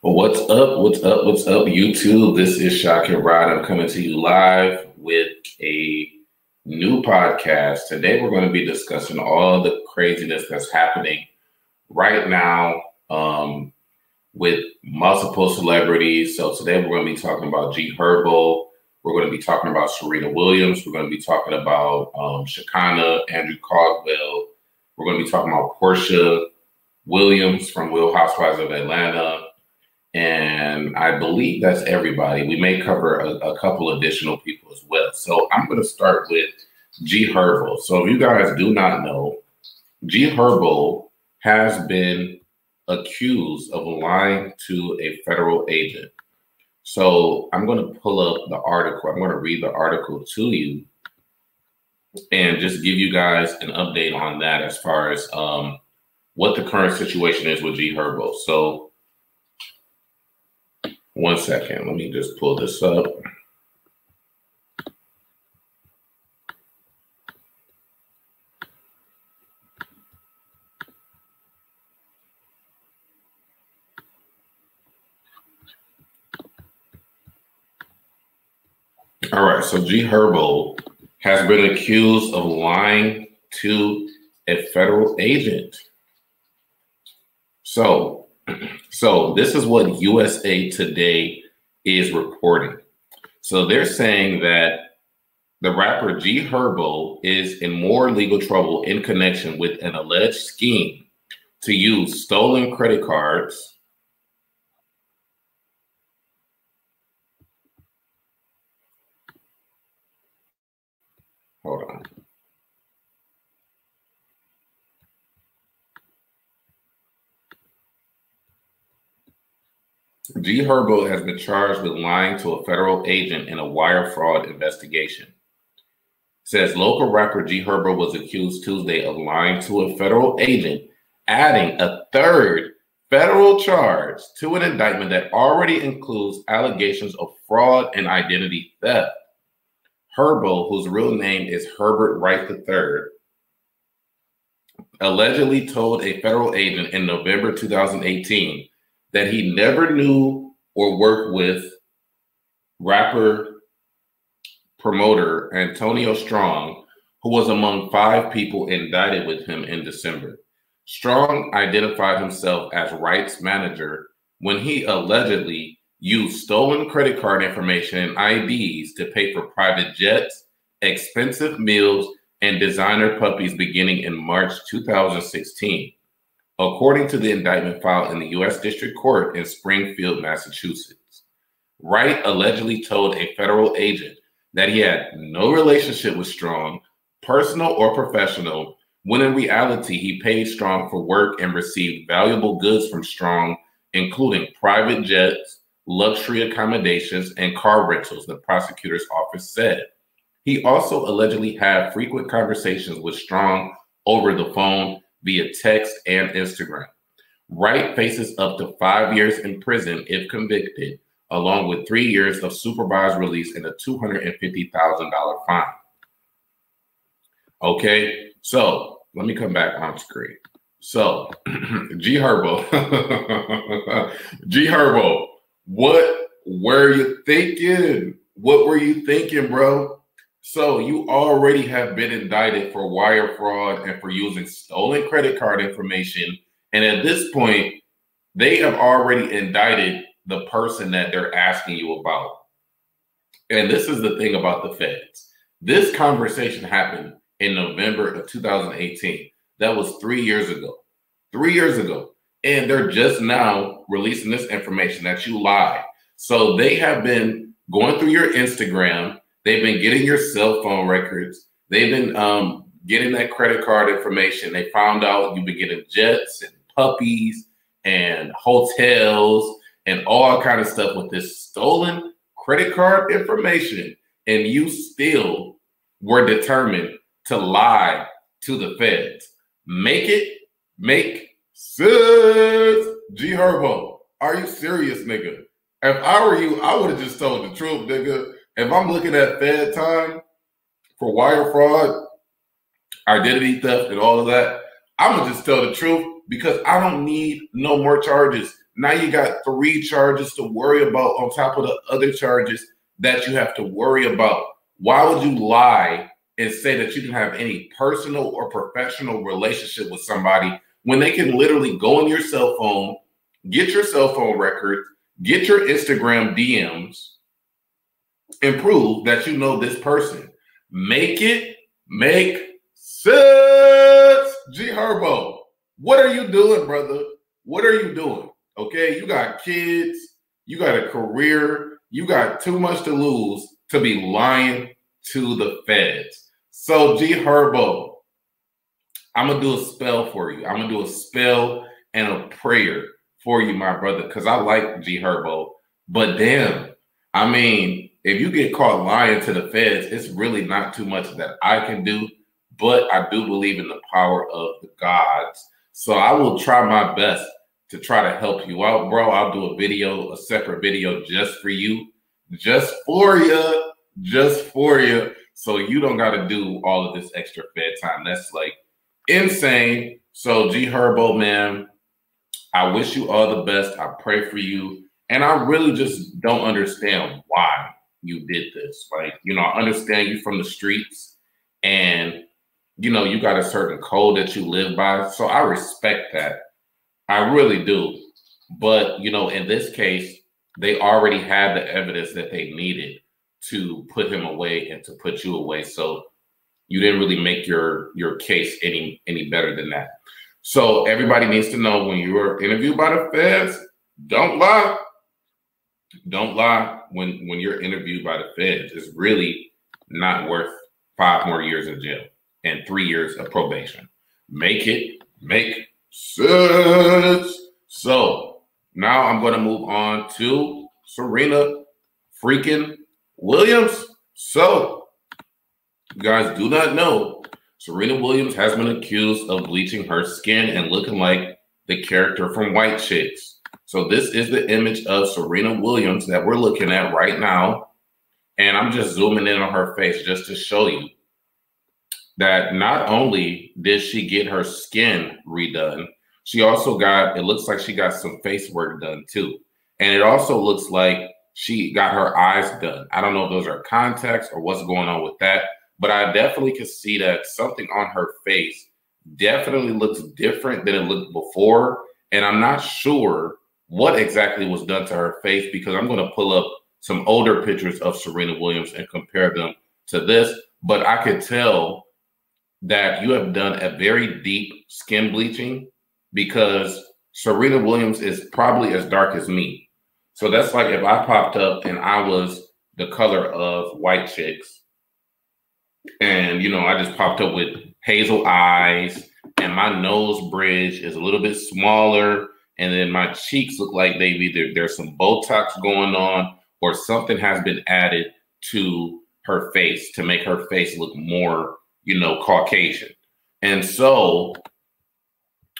What's up? What's up? What's up, YouTube? This is Shaka Rod. I'm coming to you live with a new podcast. Today, we're going to be discussing all the craziness that's happening right now um, with multiple celebrities. So, today, we're going to be talking about G Herbo. We're going to be talking about Serena Williams. We're going to be talking about um, Andrew Caldwell. We're going to be talking about Porsha Williams from Will Housewives of Atlanta. And I believe that's everybody. We may cover a, a couple additional people as well. So I'm going to start with G Herbo. So if you guys do not know, G Herbo has been accused of lying to a federal agent. So I'm going to pull up the article. I'm going to read the article to you and just give you guys an update on that as far as um, what the current situation is with G Herbo. So one second. Let me just pull this up. All right, so G Herbo has been accused of lying to a federal agent. So so this is what USA Today is reporting. So they're saying that the rapper G Herbo is in more legal trouble in connection with an alleged scheme to use stolen credit cards. Hold on. G. Herbo has been charged with lying to a federal agent in a wire fraud investigation. says local rapper G. Herbo was accused Tuesday of lying to a federal agent, adding a third federal charge to an indictment that already includes allegations of fraud and identity theft. Herbo, whose real name is Herbert Wright III, allegedly told a federal agent in November 2018 that he never knew or worked with rapper promoter Antonio Strong, who was among five people indicted with him in December. Strong identified himself as Wright's manager when he allegedly used stolen credit card information and IDs to pay for private jets, expensive meals, and designer puppies beginning in March 2016 according to the indictment filed in the U.S. District Court in Springfield, Massachusetts. Wright allegedly told a federal agent that he had no relationship with Strong, personal or professional, when in reality he paid Strong for work and received valuable goods from Strong, including private jets, luxury accommodations, and car rentals, the prosecutor's office said. He also allegedly had frequent conversations with Strong over the phone via text and Instagram. Wright faces up to five years in prison if convicted, along with three years of supervised release and a $250,000 fine. Okay, so let me come back on screen. So, G Herbo, G Herbo, what were you thinking? What were you thinking, bro? So you already have been indicted for wire fraud and for using stolen credit card information. And at this point, they have already indicted the person that they're asking you about. And this is the thing about the feds. This conversation happened in November of 2018. That was three years ago. Three years ago. And they're just now releasing this information that you lied. So they have been going through your Instagram They've been getting your cell phone records. They've been um, getting that credit card information. They found out you've been getting jets and puppies and hotels and all kind of stuff with this stolen credit card information. And you still were determined to lie to the feds. Make it make sense. G Herbo, are you serious, nigga? If I were you, I would have just told the truth, nigga if I'm looking at Fed time for wire fraud, identity theft, and all of that, I'm gonna just tell the truth because I don't need no more charges. Now you got three charges to worry about on top of the other charges that you have to worry about. Why would you lie and say that you can have any personal or professional relationship with somebody when they can literally go on your cell phone, get your cell phone records, get your Instagram DMs, and prove that you know this person? Make it make sense. G Herbo, what are you doing, brother? What are you doing? Okay, you got kids, you got a career, you got too much to lose to be lying to the feds. So, G Herbo, I'm gonna do a spell for you. I'm gonna do a spell and a prayer for you, my brother, because I like G Herbo. But damn, I mean, if you get caught lying to the feds, it's really not too much that I can do. But I do believe in the power of the gods. So I will try my best to try to help you out, bro. I'll do a video, a separate video just for you, just for you, just for you. So you don't got to do all of this extra fed time. That's like insane. So G Herbo, man, I wish you all the best. I pray for you. And I really just don't understand why you did this. Like, you know, I understand you from the streets and you know, you got a certain code that you live by. So I respect that. I really do. But, you know, in this case, they already had the evidence that they needed to put him away and to put you away. So you didn't really make your your case any any better than that. So everybody needs to know when you are interviewed by the feds, don't lie. Don't lie when when you're interviewed by the feds. It's really not worth five more years in jail and three years of probation. Make it make sense. So now I'm going to move on to Serena freaking Williams. So, you guys do not know Serena Williams has been accused of bleaching her skin and looking like the character from White Chicks. So, this is the image of Serena Williams that we're looking at right now. And I'm just zooming in on her face just to show you that not only did she get her skin redone, she also got, it looks like she got some face work done too. And it also looks like she got her eyes done. I don't know if those are contacts or what's going on with that, but I definitely can see that something on her face definitely looks different than it looked before. And I'm not sure what exactly was done to her face because I'm going to pull up some older pictures of Serena Williams and compare them to this. But I could tell that you have done a very deep skin bleaching because Serena Williams is probably as dark as me. So that's like if I popped up and I was the color of white chicks, and you know, I just popped up with hazel eyes, and my nose bridge is a little bit smaller, and then my cheeks look like they've either there's some Botox going on or something has been added to her face to make her face look more you know, Caucasian. And so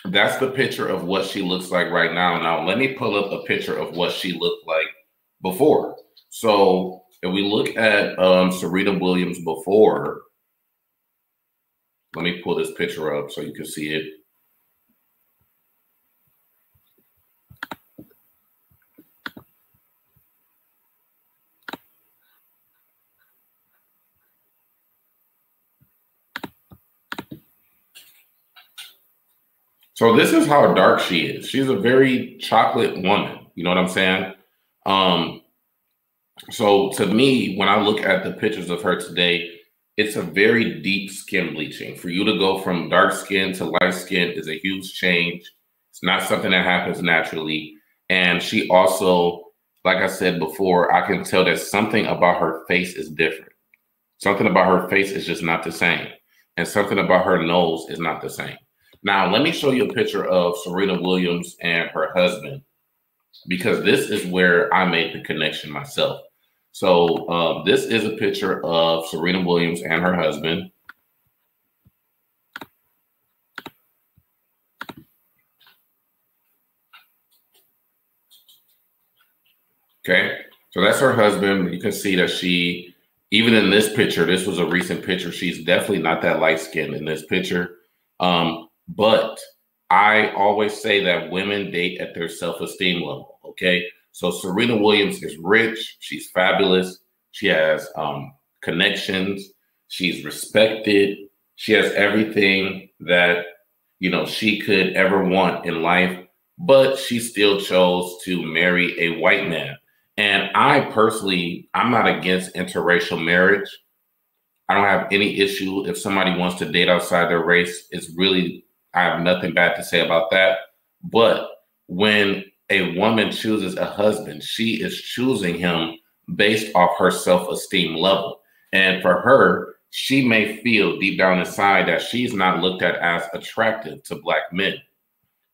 that's the picture of what she looks like right now. Now, let me pull up a picture of what she looked like before. So if we look at um, Serena Williams before, let me pull this picture up so you can see it. So this is how dark she is. She's a very chocolate woman. You know what I'm saying? Um, so to me, when I look at the pictures of her today, it's a very deep skin bleaching. For you to go from dark skin to light skin is a huge change. It's not something that happens naturally. And she also, like I said before, I can tell that something about her face is different. Something about her face is just not the same. And something about her nose is not the same. Now, let me show you a picture of Serena Williams and her husband because this is where I made the connection myself. So, um, this is a picture of Serena Williams and her husband. Okay, so that's her husband. You can see that she, even in this picture, this was a recent picture. She's definitely not that light skinned in this picture. Um, but I always say that women date at their self esteem level. Okay. So Serena Williams is rich. She's fabulous. She has um, connections. She's respected. She has everything that, you know, she could ever want in life, but she still chose to marry a white man. And I personally, I'm not against interracial marriage. I don't have any issue if somebody wants to date outside their race. It's really, I have nothing bad to say about that. But when a woman chooses a husband, she is choosing him based off her self esteem level. And for her, she may feel deep down inside that she's not looked at as attractive to Black men.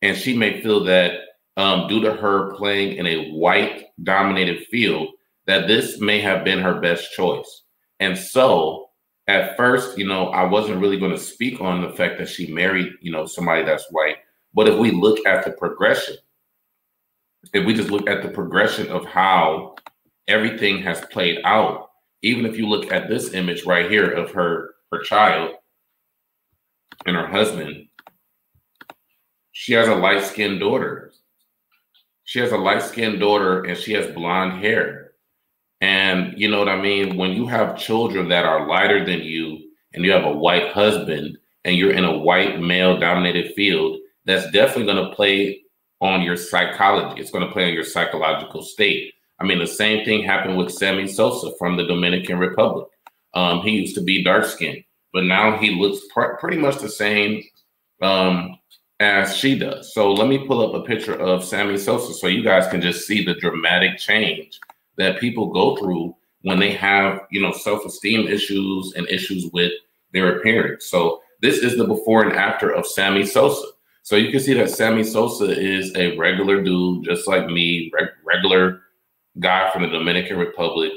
And she may feel that um, due to her playing in a white dominated field, that this may have been her best choice. And so at first, you know, I wasn't really going to speak on the fact that she married, you know, somebody that's white. But if we look at the progression, if we just look at the progression of how everything has played out, even if you look at this image right here of her her child and her husband, she has a light skinned daughter. She has a light skinned daughter and she has blonde hair. And you know what I mean? When you have children that are lighter than you and you have a white husband and you're in a white male dominated field, that's definitely going to play on your psychology. It's going to play on your psychological state. I mean, the same thing happened with Sammy Sosa from the Dominican Republic. Um, he used to be dark skinned, but now he looks pr- pretty much the same um, as she does. So let me pull up a picture of Sammy Sosa so you guys can just see the dramatic change that people go through when they have, you know, self-esteem issues and issues with their appearance. So this is the before and after of Sammy Sosa. So you can see that Sammy Sosa is a regular dude, just like me, reg- regular guy from the Dominican Republic.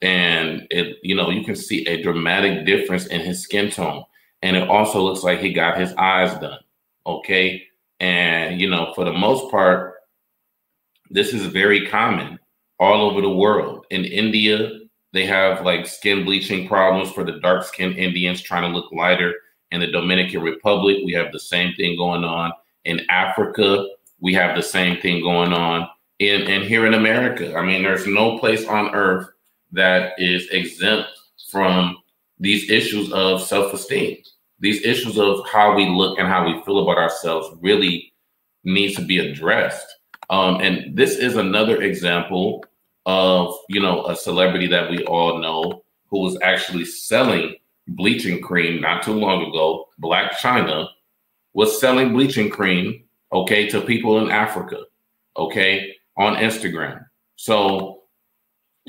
And it, you know, you can see a dramatic difference in his skin tone. And it also looks like he got his eyes done. Okay. And, you know, for the most part, this is very common all over the world. In India, they have like skin bleaching problems for the dark skinned Indians trying to look lighter in the Dominican Republic, we have the same thing going on. In Africa, we have the same thing going on. In and here in America, I mean, there's no place on earth that is exempt from these issues of self-esteem. These issues of how we look and how we feel about ourselves really needs to be addressed. Um, and this is another example of you know a celebrity that we all know who was actually selling bleaching cream not too long ago. Blac Chyna was selling bleaching cream, okay, to people in Africa, okay, on Instagram. So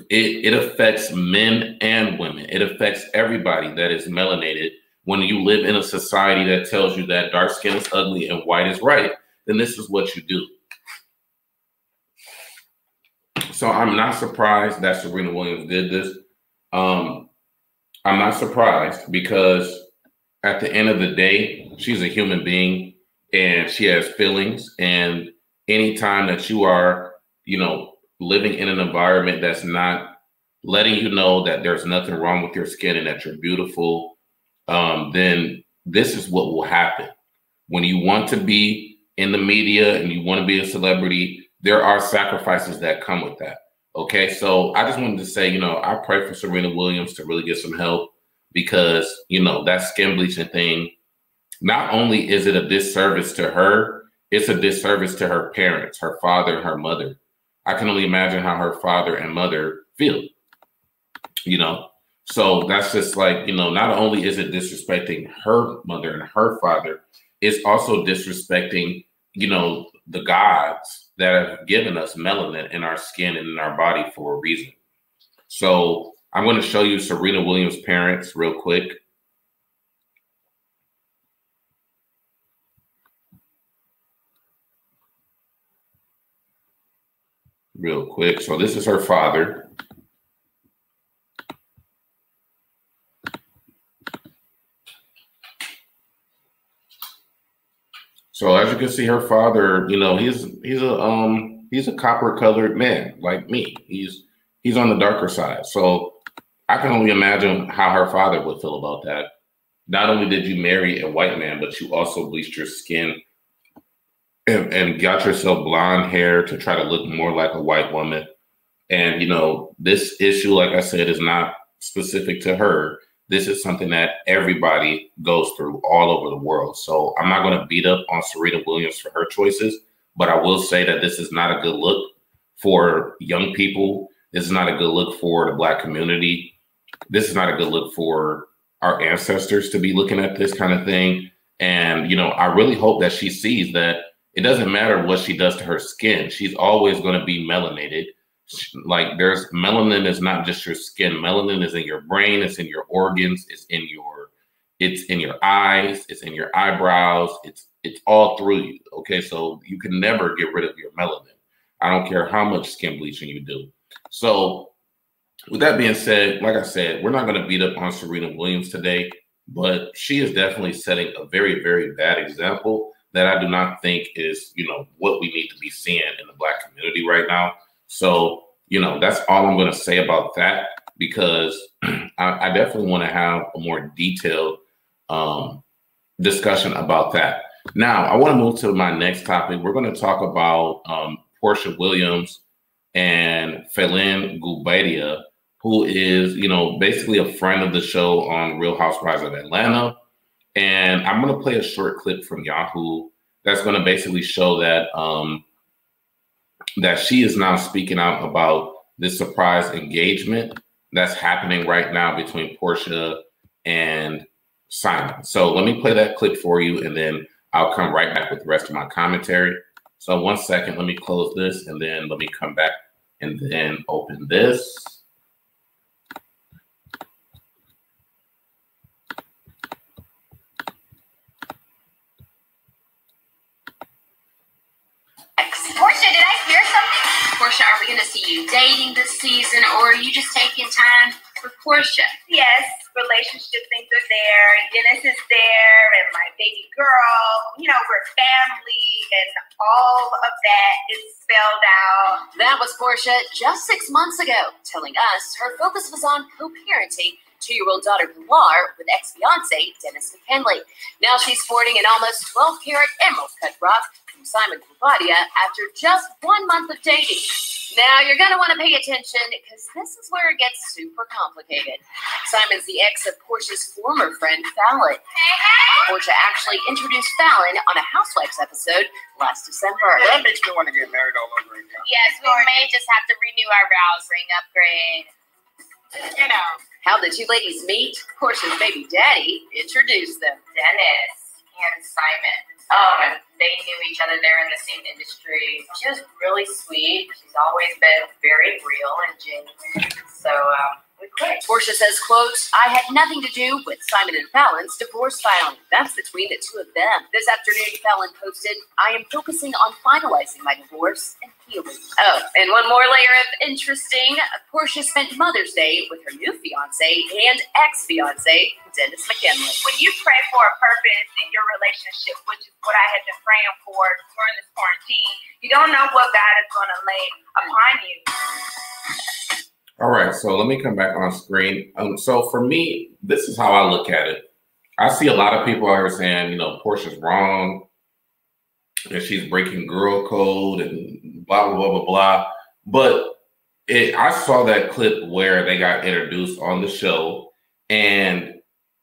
it, it affects men and women. It affects everybody that is melanated. When you live in a society that tells you that dark skin is ugly and white is right, then this is what you do. So I'm not surprised that Serena Williams did this. Um, I'm not surprised because at the end of the day, she's a human being and she has feelings. And anytime that you are, you know, living in an environment that's not letting you know that there's nothing wrong with your skin and that you're beautiful, um, then this is what will happen. When you want to be in the media and you want to be a celebrity, there are sacrifices that come with that. Okay, so I just wanted to say, you know, I pray for Serena Williams to really get some help because, you know, that skin bleaching thing, not only is it a disservice to her, it's a disservice to her parents, her father and her mother. I can only imagine how her father and mother feel, you know. So that's just like, you know, not only is it disrespecting her mother and her father, it's also disrespecting, you know, the gods that have given us melanin in our skin and in our body for a reason. So I'm going to show you Serena Williams' parents real quick. Real quick. So this is her father. So as you can see, her father, you know, he's he's a um he's a copper colored man like me. He's he's on the darker side. So I can only imagine how her father would feel about that. Not only did you marry a white man, but you also bleached your skin and, and got yourself blonde hair to try to look more like a white woman. And you know, this issue, like I said, is not specific to her. This is something that everybody goes through all over the world. So I'm not going to beat up on Serena Williams for her choices, but I will say that this is not a good look for young people. This is not a good look for the black community. This is not a good look for our ancestors to be looking at this kind of thing. And, you know, I really hope that she sees that it doesn't matter what she does to her skin. She's always going to be melanated. Like there's melanin is not just your skin. Melanin is in your brain. It's in your organs. It's in your, it's in your eyes. It's in your eyebrows. It's it's all through you. Okay, so you can never get rid of your melanin. I don't care how much skin bleaching you do. So, with that being said, like I said, we're not going to beat up on Serena Williams today, but she is definitely setting a very, very bad example that I do not think is, you know, what we need to be seeing in the black community right now. So, you know, that's all I'm going to say about that because I, I definitely want to have a more detailed um, discussion about that. Now, I want to move to my next topic. We're going to talk about um, Porsha Williams and Falynn Guobadia, who is, you know, basically a friend of the show on Real Housewives of Atlanta. And I'm going to play a short clip from Yahoo that's going to basically show that um, that she is now speaking out about this surprise engagement that's happening right now between Porsha and Simon. So let me play that clip for you, and then I'll come right back with the rest of my commentary. So one second, let me close this and then let me come back and then open this. Porsha, did I hear something? Porsha, are we going to see you dating this season or are you just taking time for Porsha? Yes, relationship things are there. Dennis is there, and my baby girl. You know, we're family, and all of that is spelled out. That was Porsha just six months ago, telling us her focus was on co parenting two year old daughter Pilar with ex fiance Dennis McKinley. Now she's sporting an almost 12 carat emerald cut rock from Simon Guobadia after just one month of dating. Now you're going to want to pay attention because this is where it gets super complicated. Simon's the ex of Porsha's former friend Falynn. Porsha actually introduced Falynn on a Housewives episode last December. that makes me want to get married all over again. Yes, we may just have to renew our vows, ring upgrade. You know, How the two ladies meet? Porsha's baby daddy introduced them. Dennis and Simon. Um, they knew each other. They're in the same industry. She was really sweet. She's always been very real and genuine. So um, we clicked. Says, quote, I had nothing to do with Simon and Falynn's divorce filing. That's between the two of them. This afternoon, Fallon posted, I am focusing on finalizing my divorce and healing. Oh, and one more layer of interesting. Porsha spent Mother's Day with her new fiance and ex-fiance, Dennis McKinley. When you pray for a purpose in your relationship, which is what I have been praying for during this quarantine, you don't know what God is going to lay upon you. All right, so let me come back on screen. Um, so for me, this is how I look at it. I see a lot of people out here saying, you know, Porsha's wrong and she's breaking girl code and blah blah blah blah blah. But it, I saw that clip where they got introduced on the show, and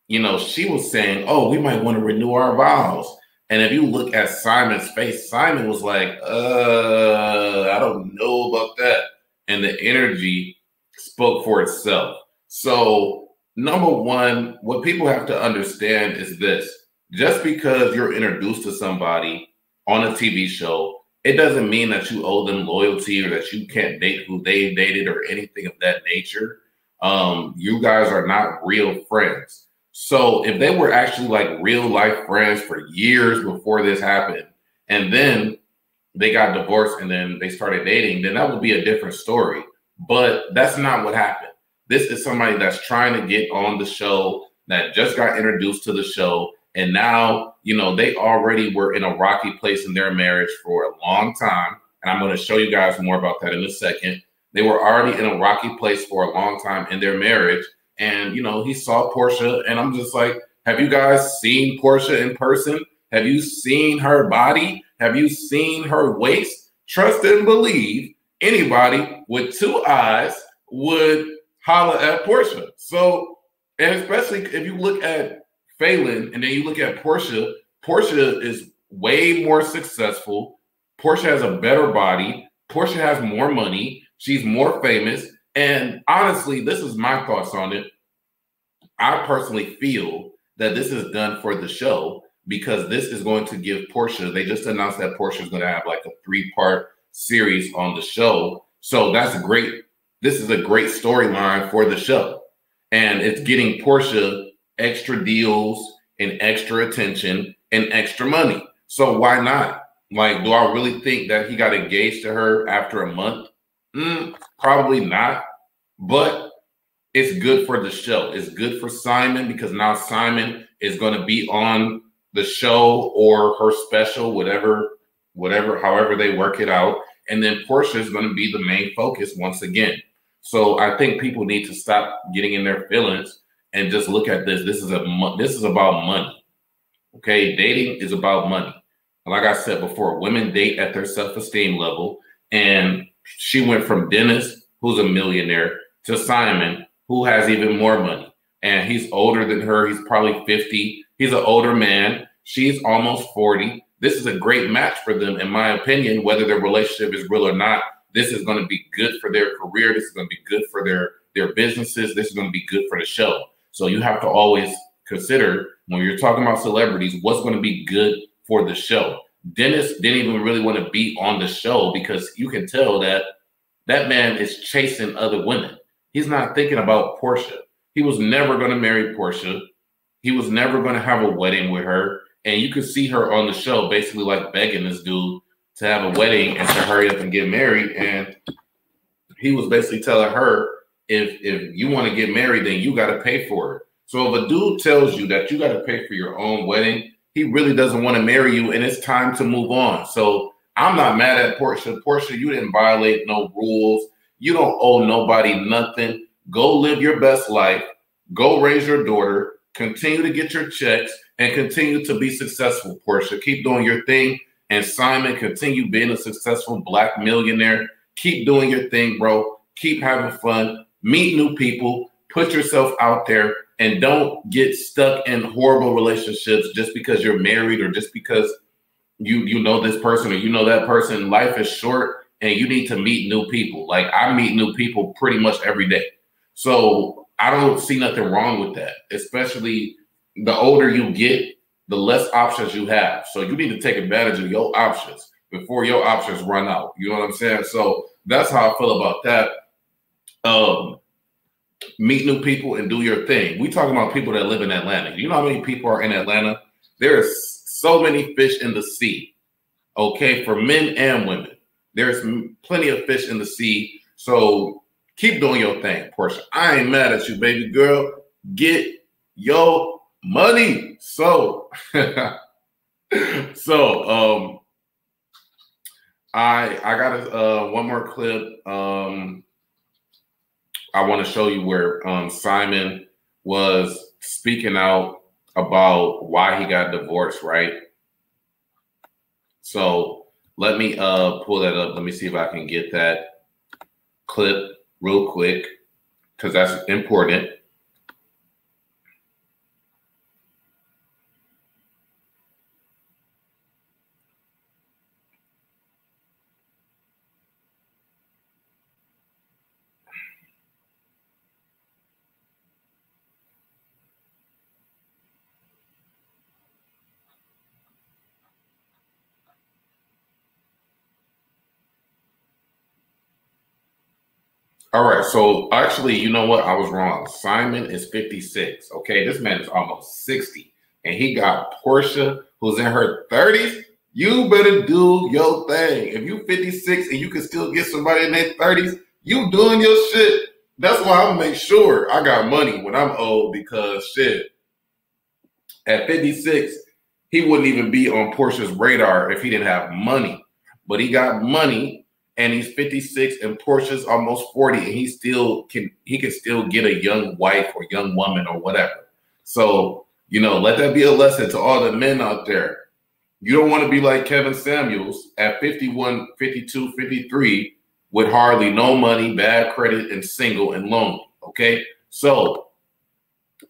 you know, she was saying, "Oh, we might want to renew our vows." And if you look at Simon's face, Simon was like, "Uh, I don't know about that," and the energy spoke for itself. So, number one, what people have to understand is this just because you're introduced to somebody on a TV show, it doesn't mean that you owe them loyalty or that you can't date who they dated or anything of that nature. Um, you guys are not real friends. So, if they were actually like real life friends for years before this happened, and then they got divorced and then they started dating, then that would be a different story. But that's not what happened. This is somebody that's trying to get on the show that just got introduced to the show. And now, you know, they already were in a rocky place in their marriage for a long time. And I'm going to show you guys more about that in a second. They were already in a rocky place for a long time in their marriage. And, you know, he saw Porsha. and I'm just like, have you guys seen Porsha in person? Have you seen her body? Have you seen her waist? Trust and believe anybody with two eyes would holler at Porsha. So, and especially if you look at Falynn and then you look at Porsha, Porsha is way more successful. Porsha has a better body. Porsha has more money. She's more famous. And honestly, this is my thoughts on it. I personally feel that this is done for the show because this is going to give Porsha. they just announced that Porsha is going to have like a three part series on the show. So that's great. This is a great storyline for the show. And it's getting Porsha extra deals and extra attention and extra money. So why not? Like, do I really think that he got engaged to her after a month? Mm, probably not. But it's good for the show. It's good for Simon because now Simon is going to be on the show or her special, whatever, whatever, however they work it out. And then Porsha is going to be the main focus once again. So I think people need to stop getting in their feelings and just look at this. This is a this is about money. Okay, dating is about money. Like I said before, women date at their self-esteem level, and she went from Dennis, who's a millionaire, to Simon, who has even more money. And he's older than her. He's probably 50. He's an older man. She's almost 40. This is a great match for them, in my opinion, whether their relationship is real or not. This is going to be good for their career. This is going to be good for their, their businesses. This is going to be good for the show. So you have to always consider when you're talking about celebrities, what's going to be good for the show. Dennis didn't even really want to be on the show because you can tell that that man is chasing other women. He's not thinking about Porsha. He was never going to marry Porsha. He was never going to have a wedding with her. And you could see her on the show basically like begging this dude to have a wedding and to hurry up and get married. And he was basically telling her, if if you want to get married, then you got to pay for it. So if a dude tells you that you got to pay for your own wedding, he really doesn't want to marry you, and it's time to move on. So I'm not mad at Porsha. Porsha, you didn't violate no rules. You don't owe nobody nothing. Go live your best life. Go raise your daughter. Continue to get your checks and continue to be successful, Porsha. Keep doing your thing. And Simon, continue being a successful black millionaire. Keep doing your thing, bro. Keep having fun. Meet new people. Put yourself out there and don't get stuck in horrible relationships just because you're married or just because you you know this person or you know that person. Life is short and you need to meet new people. Like I meet new people pretty much every day. So I don't see nothing wrong with that, especially the older you get, the less options you have. So you need to take advantage of your options before your options run out. You know what I'm saying? So that's how I feel about that. Um, meet new people and do your thing. We talking about people that live in Atlanta. You know how many people are in Atlanta? There's so many fish in the sea. Okay, for men and women, there's plenty of fish in the sea. So keep doing your thing, Porsha. I ain't mad at you, baby girl. Get your money. So, so um, I I got a, uh, one more clip. Um, I want to show you where um, Simon was speaking out about why he got divorced, right? So let me uh, pull that up. Let me see if I can get that clip real quick because that's important. All right. So actually, you know what? I was wrong. Simon is 56. Okay. This man is almost 60. And he got Porsha, who's in her 30s. You better do your thing. If you 56 and you can still get somebody in their 30s, you doing your shit. That's why I'm make sure I got money when I'm old because shit. At 56, he wouldn't even be on Porsha's radar if he didn't have money. But he got money and he's 56 and Porsha's almost 40 and he still can he can still get a young wife or young woman or whatever. So, you know, let that be a lesson to all the men out there. You don't want to be like Kevin Samuels at 51, 52, 53 with hardly no money, bad credit, and single and lonely. Okay. So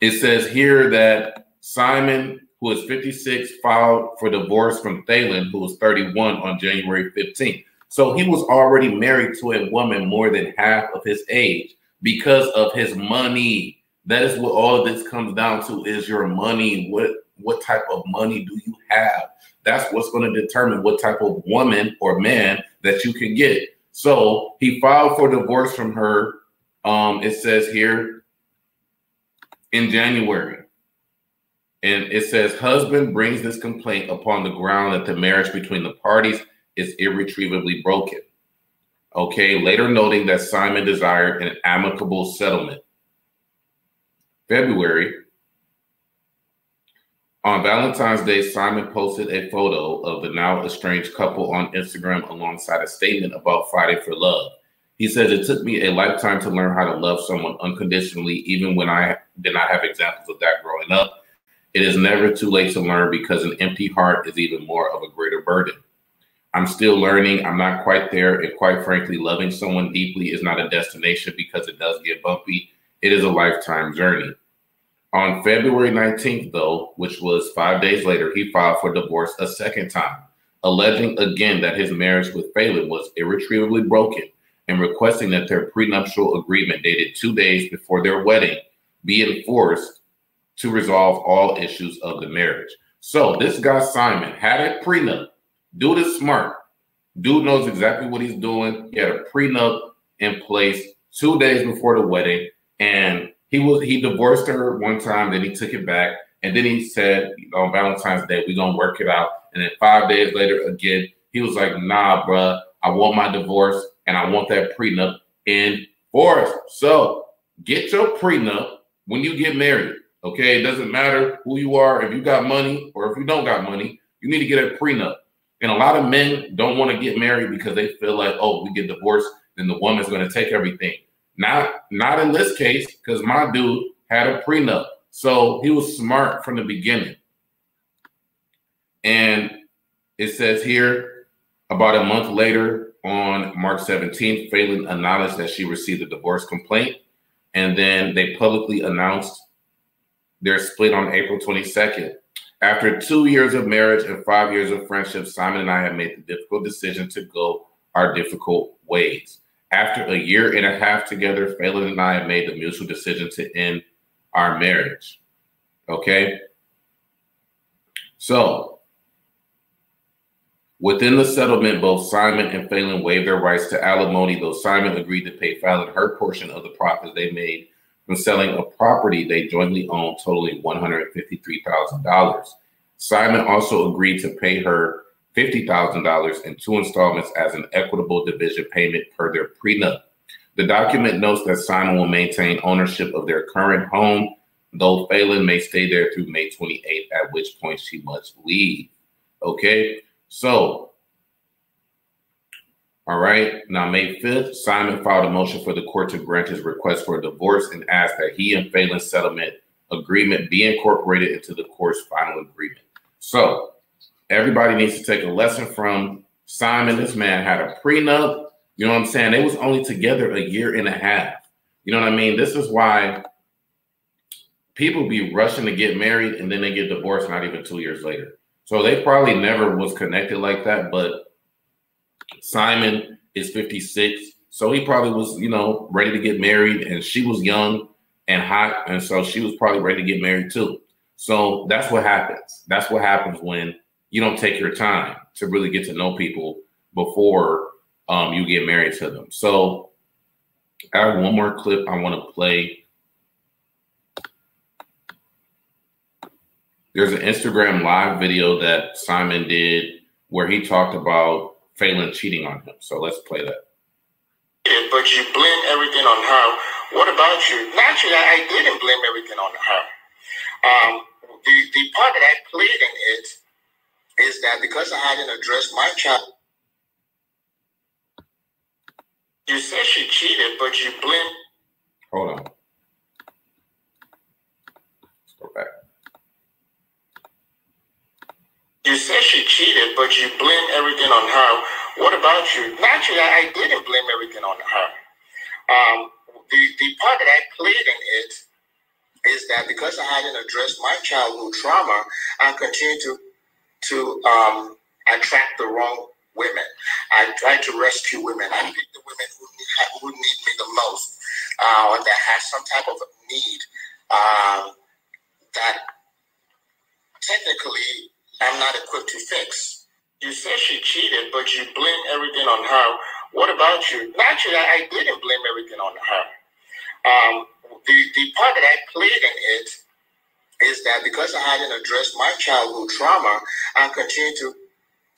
it says here that Simon, who is 56, filed for divorce from Falynn, who was 31 on January 15th. So he was already married to a woman more than half of his age because of his money. That is what all of this comes down to is your money. What what type of money do you have? That's what's going to determine what type of woman or man that you can get. So he filed for divorce from her. Um, it says here in January. And it says, husband brings this complaint upon the ground that the marriage between the parties is irretrievably broken. Okay, later noting that Simon desired an amicable settlement. February, on Valentine's Day, Simon posted a photo of the now estranged couple on Instagram alongside a statement about fighting for love. He says, It took me a lifetime to learn how to love someone unconditionally, even when I did not have examples of that growing up. It is never too late to learn because an empty heart is even more of a greater burden. I'm still learning. I'm not quite there. And quite frankly, loving someone deeply is not a destination because it does get bumpy. It is a lifetime journey. On February 19th, though, which was five days later, he filed for divorce a second time, alleging again that his marriage with Falynn was irretrievably broken and requesting that their prenuptial agreement dated two days before their wedding be enforced to resolve all issues of the marriage. So this guy Simon had a prenup. Dude is smart. Dude knows exactly what he's doing. He had a prenup in place two days before the wedding, and he was he divorced her one time, then he took it back, and then he said on Valentine's Day we're gonna work it out. And then five days later, again, he was like, "Nah, bruh, I want my divorce and I want that prenup in force." So get your prenup when you get married. Okay, it doesn't matter who you are, if you got money or if you don't got money, you need to get a prenup. And a lot of men don't want to get married because they feel like, oh, we get divorced, then the woman's going to take everything. Not not in this case, because my dude had a prenup. So he was smart from the beginning. And it says here, about a month later, on March 17th, Falynn acknowledged that she received a divorce complaint. And then they publicly announced their split on April 22nd. After two years of marriage and five years of friendship, Simon and I have made the difficult decision to go our difficult ways. After a year and a half together, Falynn and I have made the mutual decision to end our marriage. Okay. So, within the settlement, both Simon and Falynn waived their rights to alimony, though Simon agreed to pay Falynn her portion of the profits they made from selling a property they jointly owned, totaling $153,000. Simon also agreed to pay her $50,000 in two installments as an equitable division payment per their prenup. The document notes that Simon will maintain ownership of their current home, though Falynn may stay there through May 28th, at which point she must leave. Okay, so, all right, now May 5th, Simon filed a motion for the court to grant his request for a divorce and asked that he and Falynn's settlement agreement be incorporated into the court's final agreement. So, Everybody needs to take a lesson from Simon. This man had a prenup. You know what I'm saying? They was only together a year and a half. You know what I mean? This is why people be rushing to get married and then they get divorced not even two years later. So they probably never was connected like that. But Simon is 56. So he probably was, you know, ready to get married and she was young and hot. And so she was probably ready to get married too. So that's what happens. That's what happens when you don't take your time to really get to know people before um, you get married to them. So I have one more clip I want to play. There's an Instagram live video that Simon did where he talked about Falynn cheating on him. So let's play that. But you blame everything on her. What about you? Naturally, I didn't blame everything on her. Um, the, the part that I played in it is that because I hadn't addressed my child, you said she cheated, but you blame. Hold on. Let's go back. You said she cheated, but you blame everything on her. What about you? Naturally, I didn't blame everything on her. Um, the, the part that I played in it is that because I hadn't addressed my childhood trauma, I continued to to um, attract the wrong women. I tried to rescue women. I picked the women who need, who need me the most, uh, or that have some type of need um, that technically I'm not equipped to fix. You said she cheated, but you blame everything on her. What about you? Naturally, I didn't blame everything on her. Um, the, the part that I played in it is that because I hadn't addressed my childhood trauma, I continued to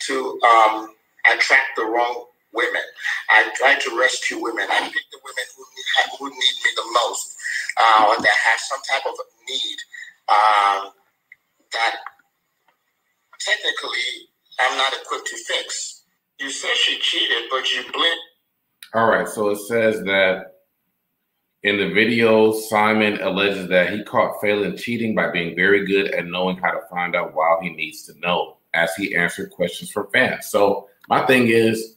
to um, attract the wrong women. I tried to rescue women. I picked the women who need, who need me the most, uh, or that have some type of need um, that technically I'm not equipped to fix. You said she cheated, but you blame. All right, so it says that in the video, Simon alleges that he caught Falynn cheating by being very good at knowing how to find out while he needs to know as he answered questions from fans. So my thing is,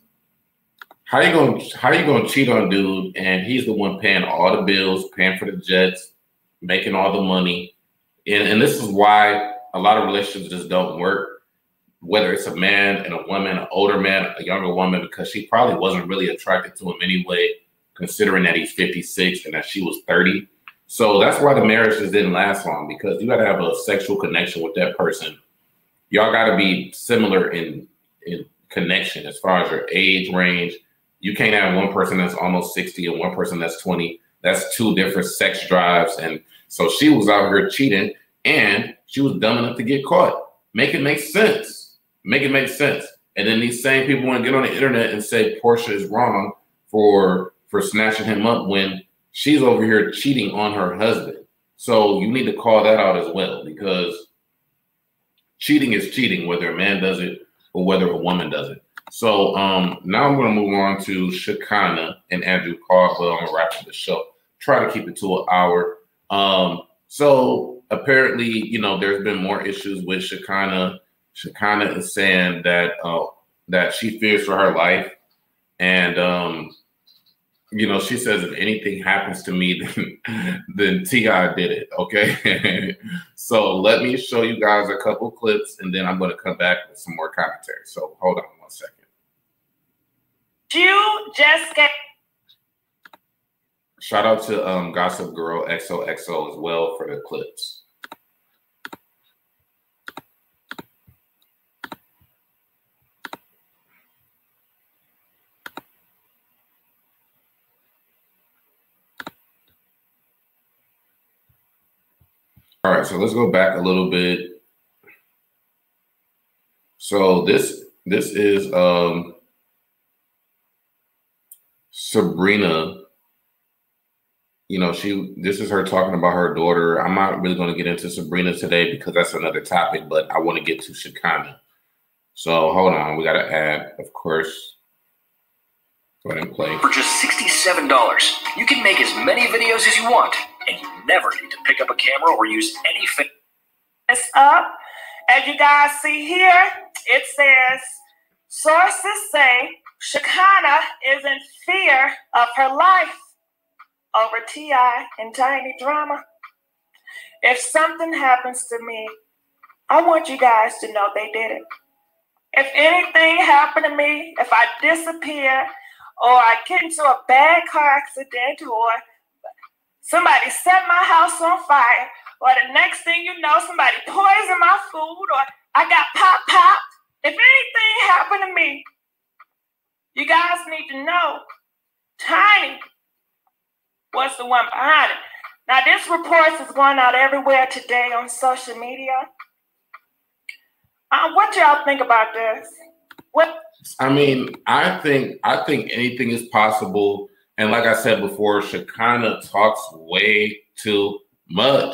how you gonna how you gonna cheat on dude and he's the one paying all the bills, paying for the jets, making all the money, and and this is why a lot of relationships just don't work. Whether it's a man and a woman, an older man, a younger woman, because she probably wasn't really attracted to him anyway, considering that he's 56 and that she was 30. So that's why the marriage just didn't last long because you got to have a sexual connection with that person. Y'all got to be similar in in connection as far as your age range. You can't have one person that's almost 60 and one person that's 20. That's two different sex drives. And so she was out here cheating and she was dumb enough to get caught. Make it make sense. Make it make sense. And then these same people want to get on the internet and say Porsha is wrong for for snatching him up when she's over here cheating on her husband. So you need to call that out as well because cheating is cheating, whether a man does it or whether a woman does it. So um, now I'm going to move on to Shekinah and Andrew Caldwell. I'm going to wrap up the show. Try to keep it to an hour. Um, so apparently, you know, there's been more issues with Shekinah. Shekinah is saying that uh, that she fears for her life, and um, you know, she says if anything happens to me, then then T.I. did it. Okay. so let me show you guys a couple clips and then I'm gonna come back with some more commentary. So hold on one second. You just get shout out to um Gossip Girl XOXO as well for the clips. All right, so let's go back a little bit. So this this is um Sabrina. You know, she this is her talking about her daughter. I'm not really going to get into Sabrina today because that's another topic, but I want to get to Shekinah. So hold on, we got to add, of course. Go ahead and play. For just $67, you can make as many videos as you want and you never need to pick up a camera or use any. It's up. As you guys see here, it says sources say Shekinah is in fear of her life over T.I. and Tiny Drama. If something happens to me, I want you guys to know they did it. If anything happened to me, if I disappear, or I get into a bad car accident, or somebody set my house on fire, or the next thing you know, somebody poisoned my food, or I got pop pop. If anything happened to me, you guys need to know Tiny was the one behind it. Now, this report is going out everywhere today on social media. Uh, what y'all think about this? What? I mean, I think I think anything is possible and like I said before, Shekinah talks way too much.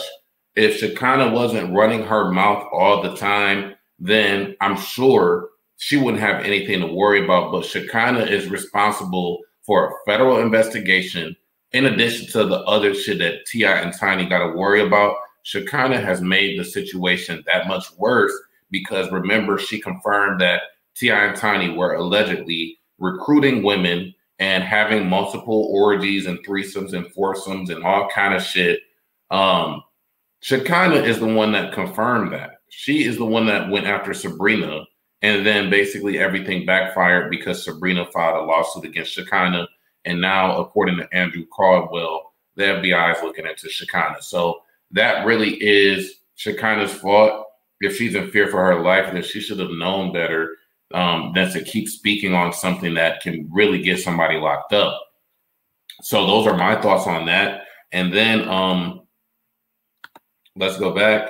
If Shekinah wasn't running her mouth all the time, then I'm sure she wouldn't have anything to worry about. But Shekinah is responsible for a federal investigation in addition to the other shit that T.I. and Tiny got to worry about. Shekinah has made the situation that much worse because remember, she confirmed that T.I. and Tiny were allegedly recruiting women and having multiple orgies and threesomes and foursomes and all kind of shit. Um, Shekinah is the one that confirmed that. She is the one that went after Sabrina, and then basically everything backfired because Sabrina filed a lawsuit against Shekinah. And now, according to Andrew Caldwell, the FBI is looking into Shekinah. So that really is Shekinah's fault. If she's in fear for her life, then she should have known better um, than to keep speaking on something that can really get somebody locked up. So those are my thoughts on that. And then um, let's go back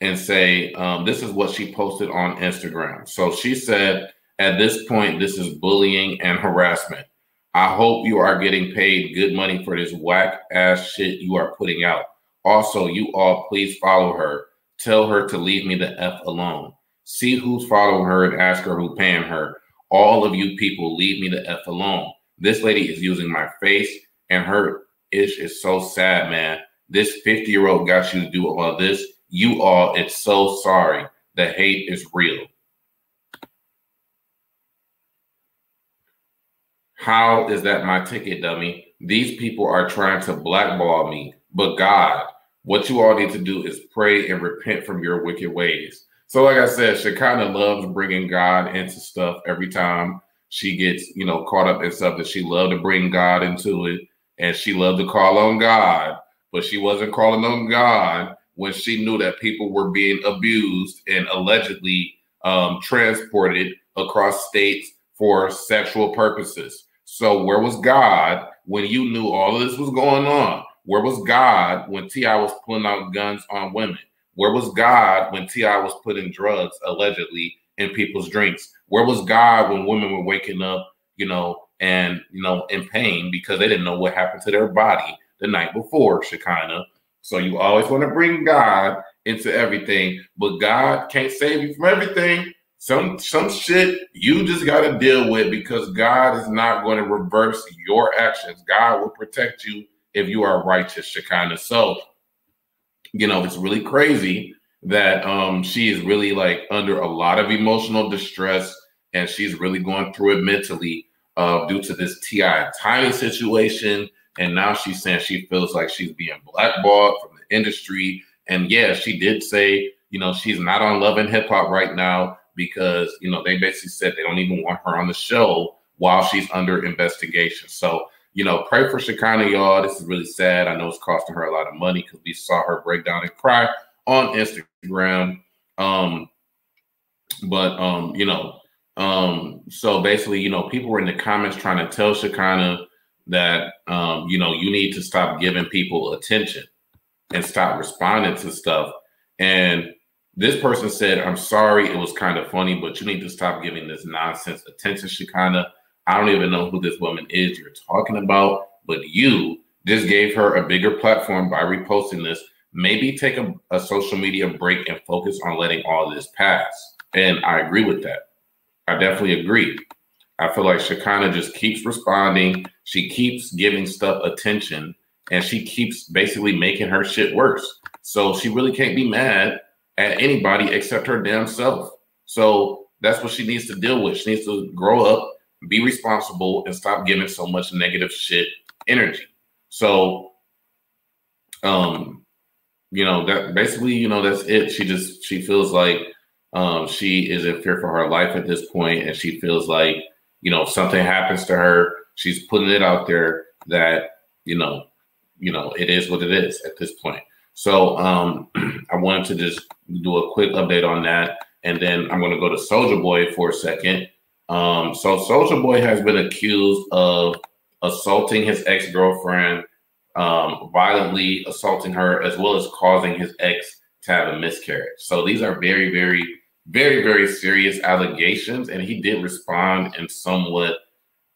and say um, this is what she posted on Instagram. So she said, at this point, this is bullying and harassment. I hope you are getting paid good money for this whack ass shit you are putting out. Also, you all please follow her. Tell her to leave me the F alone. See who's following her and ask her who paying her. All of you people, leave me the F alone. This lady is using my face and her ish is so sad, man. This 50 year old got you to do all this. You all, it's so sorry. The hate is real. How is that my ticket, dummy? These people are trying to blackball me. But God, what you all need to do is pray and repent from your wicked ways. So, like I said, she kind of loves bringing God into stuff every time she gets, you know, caught up in stuff that she loved to bring God into it. And she loved to call on God, but she wasn't calling on God when she knew that people were being abused and allegedly um, transported across states for sexual purposes. So, where was God when you knew all of this was going on? Where was God when T.I. was pulling out guns on women? Where was God when T.I. was putting drugs allegedly in people's drinks? Where was God when women were waking up, you know, and you know, in pain because they didn't know what happened to their body the night before, Shekinah? So you always want to bring God into everything, but God can't save you from everything. Some some shit you just got to deal with because God is not going to reverse your actions. God will protect you if you are righteous, Shekinah. So you know, it's really crazy that um she is really like under a lot of emotional distress and she's really going through it mentally uh due to this T.I. Tiny situation. And now she's saying she feels like she's being blackballed from the industry. And yeah, she did say, you know, she's not on Love and Hip Hop right now because, you know, they basically said they don't even want her on the show while she's under investigation. So you know, pray for Shekinah, y'all. This is really sad. I know it's costing her a lot of money because we saw her break down and cry on Instagram. Um, but um, you know, um, so basically, you know, people were in the comments trying to tell Shekinah that um, you know, you need to stop giving people attention and stop responding to stuff. And this person said, I'm sorry, it was kind of funny, but you need to stop giving this nonsense attention, Shekinah. I don't even know who this woman is you're talking about, but you just gave her a bigger platform by reposting this. Maybe take a, a social media break and focus on letting all this pass. And I agree with that. I definitely agree. I feel like Shekinah just keeps responding. She keeps giving stuff attention and she keeps basically making her shit worse. So she really can't be mad at anybody except her damn self. So that's what she needs to deal with. She needs to grow up be responsible and stop giving so much negative shit energy. So, um, you know, that basically, you know, that's it. She just she feels like um she is in fear for her life at this point, and she feels like, you know, if something happens to her, she's putting it out there that, you know, you know, it is what it is at this point. So um I wanted to just do a quick update on that. And then I'm gonna go to Soulja Boy for a second um, so Soulja Boy has been accused of assaulting his ex girlfriend, um, violently assaulting her, as well as causing his ex to have a miscarriage. So these are very, very, very, very serious allegations, and he did respond in somewhat,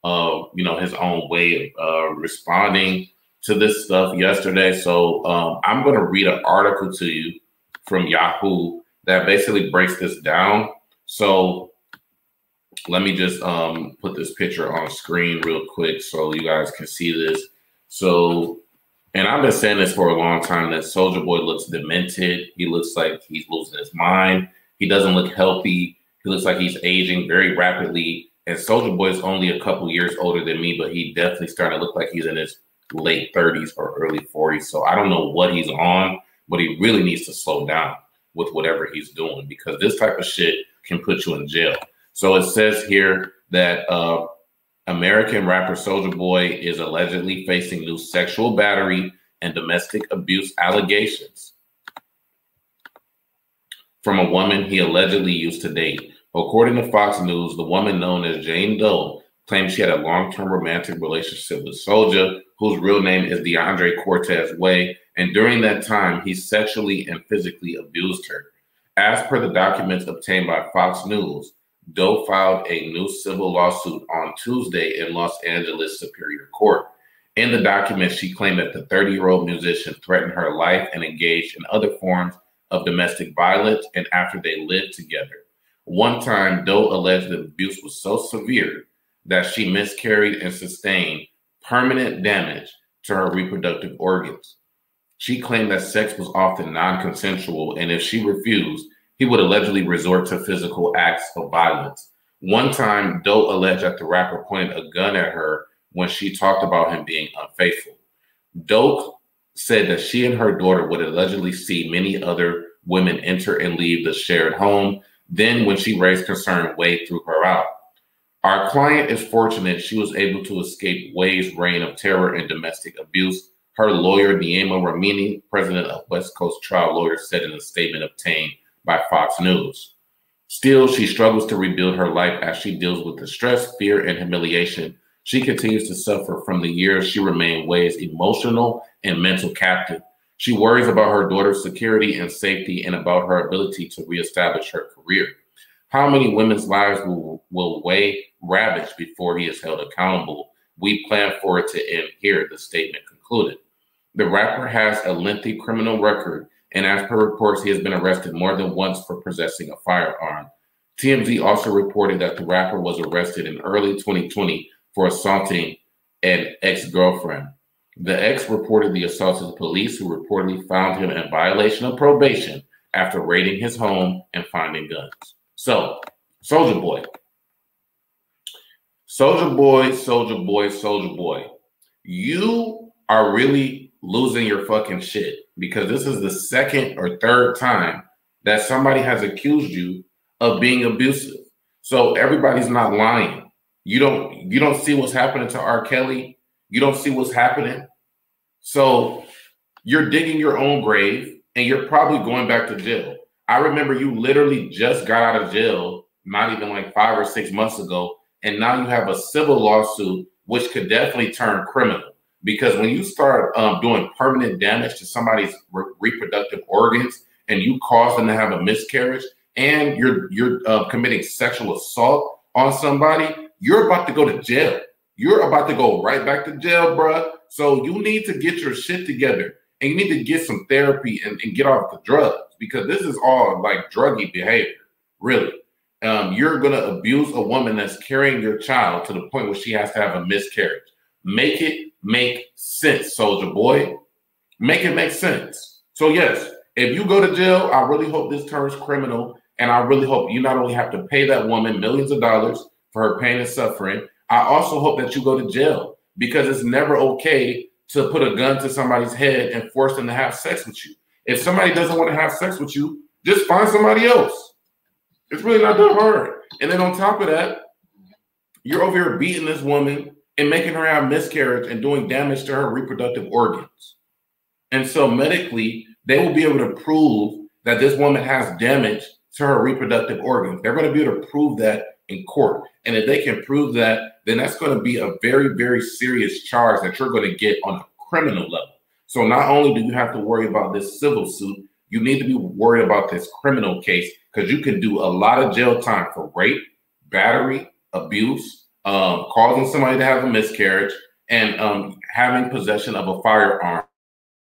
uh, you know, his own way of uh, responding to this stuff yesterday. So um, I'm going to read an article to you from Yahoo that basically breaks this down. So let me just um, put this picture on screen real quick so you guys can see this. So, and I've been saying this for a long time that Soulja Boy looks demented. He looks like he's losing his mind. He doesn't look healthy. He looks like he's aging very rapidly. And Soulja Boy is only a couple years older than me, but he definitely starting to look like he's in his late 30s or early 40s. So I don't know what he's on, but he really needs to slow down with whatever he's doing because this type of shit can put you in jail. So it says here that uh, American rapper Soulja Boy is allegedly facing new sexual battery and domestic abuse allegations from a woman he allegedly used to date. According to Fox News, the woman known as Jane Doe claims she had a long-term romantic relationship with Soulja, whose real name is DeAndre Cortez Way, and during that time, he sexually and physically abused her. As per the documents obtained by Fox News, Doe filed a new civil lawsuit on Tuesday in Los Angeles Superior Court. In the document, she claimed that the 30 year old musician threatened her life and engaged in other forms of domestic violence and after they lived together. One time, Doe alleged the abuse was so severe that she miscarried and sustained permanent damage to her reproductive organs. She claimed that sex was often non consensual, and if she refused, he would allegedly resort to physical acts of violence. One time, Doe alleged that the rapper pointed a gun at her when she talked about him being unfaithful. Doe said that she and her daughter would allegedly see many other women enter and leave the shared home. Then, when she raised concern, Wade threw her out. Our client is fortunate she was able to escape Wade's reign of terror and domestic abuse. Her lawyer, Neama Rahmani, president of West Coast Trial Lawyers, said in a statement obtained by Fox News. Still, she struggles to rebuild her life as she deals with the stress, fear, and humiliation. She continues to suffer from the years she remained Way's emotional and mental captive. She worries about her daughter's security and safety and about her ability to reestablish her career. How many women's lives will, will Wade ravage before he is held accountable? We plan for it to end here, the statement concluded. The rapper has a lengthy criminal record and as per reports, he has been arrested more than once for possessing a firearm. TMZ also reported that the rapper was arrested in early 2020 for assaulting an ex girlfriend. The ex reported the assault to the police, who reportedly found him in violation of probation after raiding his home and finding guns. So, Soulja Boy. Soulja Boy, Soulja Boy, Soulja Boy. You are really losing your fucking shit because this is the second or third time that somebody has accused you of being abusive. So everybody's not lying. You don't you don't see what's happening to R. Kelly. You don't see what's happening. So you're digging your own grave and you're probably going back to jail. I remember you literally just got out of jail not even like 5 or 6 months ago and now you have a civil lawsuit which could definitely turn criminal because when you start um, doing permanent damage to somebody's re- reproductive organs and you cause them to have a miscarriage and you're you're uh, committing sexual assault on somebody you're about to go to jail. You're about to go right back to jail bruh. So you need to get your shit together and you need to get some therapy and, and get off the drugs because this is all like druggy behavior really. Um, you're going to abuse a woman that's carrying your child to the point where she has to have a miscarriage. Make it make sense, Soulja Boy. Make it make sense. So, yes, if you go to jail, I really hope this turns criminal. And I really hope you not only have to pay that woman millions of dollars for her pain and suffering, I also hope that you go to jail because it's never okay to put a gun to somebody's head and force them to have sex with you. If somebody doesn't want to have sex with you, just find somebody else. It's really not that hard. And then on top of that, you're over here beating this woman and making her have miscarriage and doing damage to her reproductive organs. And so medically, they will be able to prove that this woman has damage to her reproductive organs. They're going to be able to prove that in court. And if they can prove that, then that's going to be a very, very serious charge that you're going to get on a criminal level. So not only do you have to worry about this civil suit, you need to be worried about this criminal case because you can do a lot of jail time for rape, battery, abuse, um, causing somebody to have a miscarriage, and um, having possession of a firearm.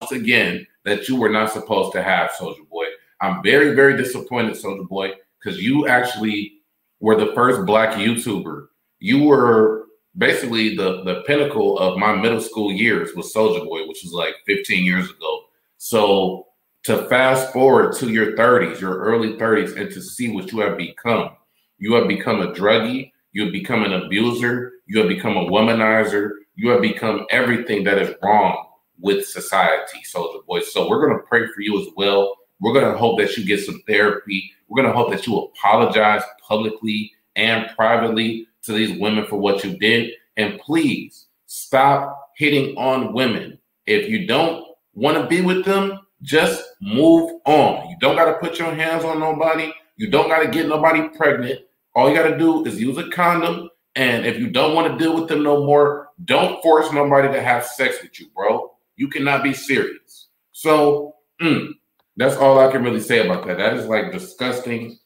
Once again, that you were not supposed to have, Soulja Boy. I'm very, very disappointed, Soulja Boy, because you actually were the first Black YouTuber. You were basically the the pinnacle of my middle school years with Soulja Boy, which was like 15 years ago. So to fast forward to your 30s, your early 30s, and to see what you have become. You have become a druggie, you have become an abuser, you have become a womanizer, you have become everything that is wrong with society, Soulja Boy. So we're gonna pray for you as well. We're gonna hope that you get some therapy. We're gonna hope that you apologize publicly and privately to these women for what you did. And please stop hitting on women. If you don't want to be with them, just move on. You don't got to put your hands on nobody. You don't got to get nobody pregnant. All you got to do is use a condom. And if you don't want to deal with them no more, don't force nobody to have sex with you, bro. You cannot be serious. So mm, that's all I can really say about that. That is like disgusting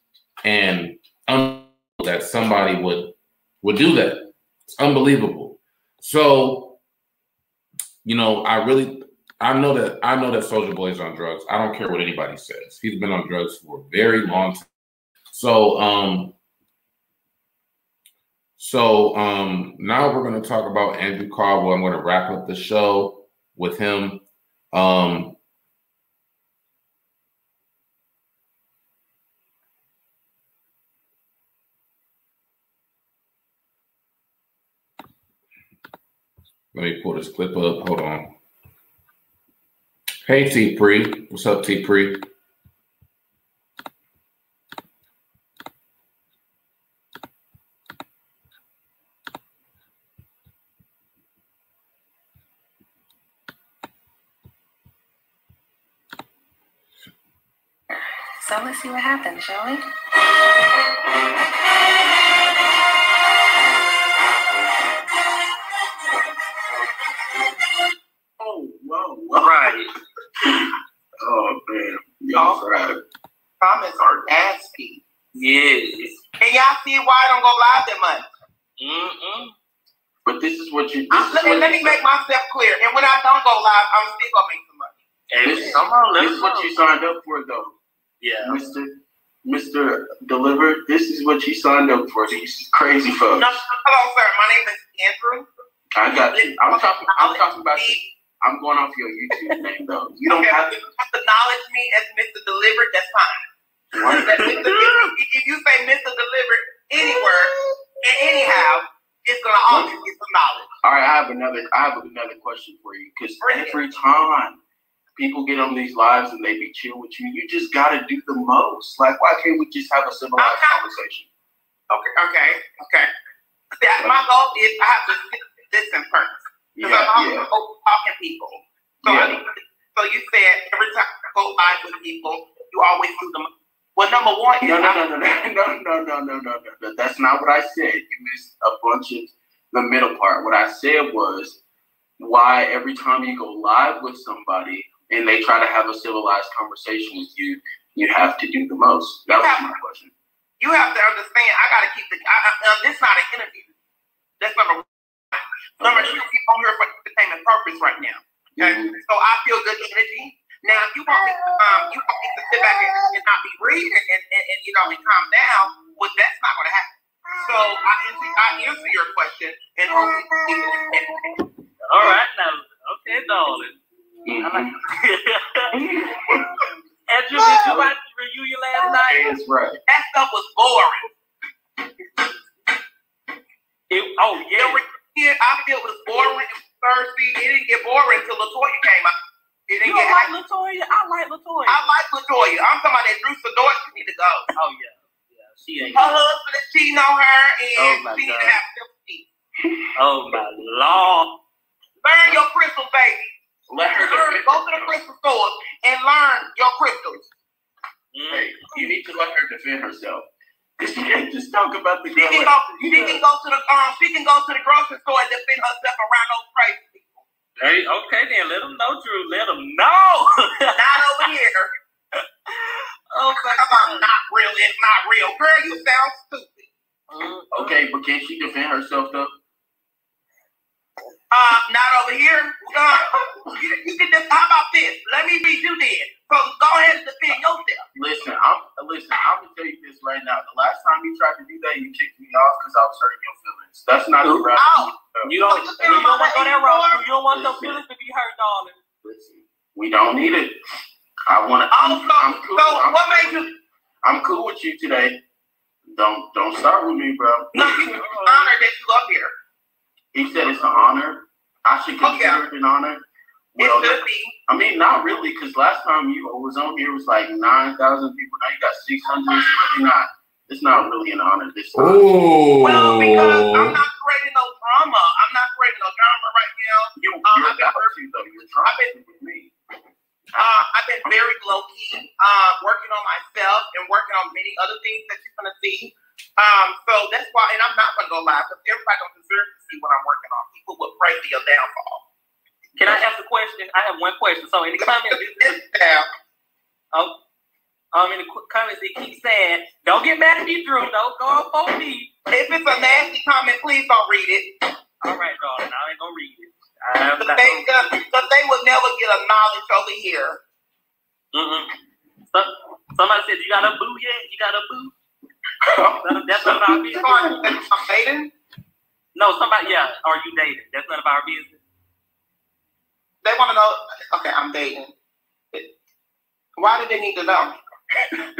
and un- that somebody would would do that. It's unbelievable. So, you know, I really I know that I know that Soulja Boy is on drugs. I don't care what anybody says. He's been on drugs for a very long time. So um so um now we're gonna talk about Andrew Caldwell. I'm gonna wrap up the show with him. Um let me pull this clip up. Hold on. Hey T Pre. What's up, T Pre? So let's see what happens, shall we? Oh, whoa, right. Oh man, y'all fried. Comments are nasty. Yes. Can y'all see why I don't go live that much? Mm-mm. But this is what you. This I'm- let me let me make myself clear. And when I don't go live, I'm still gonna make some money. This, this is what you signed up for, though. Yeah. Mister, Mister Deliver. This is what you signed up for. These crazy folks. No, hello, sir. My name is Andrew. I got you. I'm talking. I'm talking about. I'm going off your YouTube name, though. You don't okay, have if you want to acknowledge me as Mr. Delivered, that's fine. What? Mr. if, if you say Mr. Delivered anywhere and anyhow, it's gonna always get some knowledge. All right, I have another. I have another question for you because every time people get on these lives and they be chill with you, you just gotta do the most. Like, why can't we just have a civilized conversation? Okay, okay, okay. That my goal is I have to listen first. Because Yeah, I'm yeah. always talking people. So Yeah. need to- so you said every time I go live with people, you always do them. Well, number one No, no, no, no, no, no, no, no, no, no, no. That's not what I said. You missed a bunch of the middle part. What I said was why every time you go live with somebody and they try to have a civilized conversation with you, you have to do the most. That was my question. you have to understand. I got to keep the. I, I, um, this not an interview. That's number one. Number two, people on here for entertainment purpose right now. Okay, so I feel good energy. Now, if you want me, to, um, you want me to sit back and, and not be reading and, and, and you know and calm down, well, that's not going to happen. So I answer, I answer your question and hopefully. All right now. Okay, darling. Mm-hmm. Andrew, did you watch the reunion last night? That's right. That stuff was boring. It, oh yeah. Yeah, I feel it was boring and thirsty. It didn't get boring until Latoya came out. It You didn't don't get like Latoya? I like Latoya. I like Latoya. I'm talking about that Drew Sidora. She need to go. Oh yeah. Yeah, she ain't. Her husband is cheating on her, Oh, and my she need God. to have sympathy. Oh my lord. Burn your crystal, baby. Let her Learn, go to the crystal store and learn your crystals. Hey, you need to let her defend herself. Cause can't just talk about the She can go. She can go to the um. She can go to the grocery store and defend herself around those crazy people. Hey, okay then. Let them know, Drew. Let them know. Not over here. oh, Come on, not real. It's not real. Girl, you sound stupid. Okay, but can she defend herself though? Uh, not over here. Uh, you, you can just, how about this? Let me read you then. So go ahead and defend yourself. Listen, I'm listen. I'm gonna tell you this right now. The last time you tried to do that, you kicked me off because I was hurting your feelings. That's not the route. Oh, You don't. You don't want to go that route. You don't want your feelings to be hurt, darling. Listen, we don't need it. I want to. Oh, so, I'm cool. so I'm what cool. made you? I'm cool with you today. Don't don't start with me, bro. No, you honored that you up here. He said it's an honor. I should Oh, consider yeah. it an honor. It Well, should be. I mean, not really, because last time you was on here was like nine thousand people. Now you got six hundred. It's really not. It's not really an honor this time. Oh, Well, because I'm not creating no drama. I'm not creating no drama right now. You, Uh, you're I've been about to though. You're trying to with me. Uh, I've been very low key, uh, working on myself and working on many other things that you're gonna see. Um, so that's why, and I'm not gonna go live because everybody don't deserve to see what I'm working on. People would pray for your downfall. Can I ask a question? I have one question. So in the comments, this is, Yeah. oh, um, in the comments, they keep saying, "Don't get mad at me, Drew. Don't go on for me." If it's a nasty comment, please don't read it. All right, darling. I ain't gonna read it. I'm Because they, gonna- cause they will never get a knowledge over here. Mm-mm. Some, somebody said, "You got a boo yet? You got a boo?" That's of our business. No, somebody. Yeah, are you dating? That's none of our business. They want to know. Okay, I'm dating. Why do they need to know?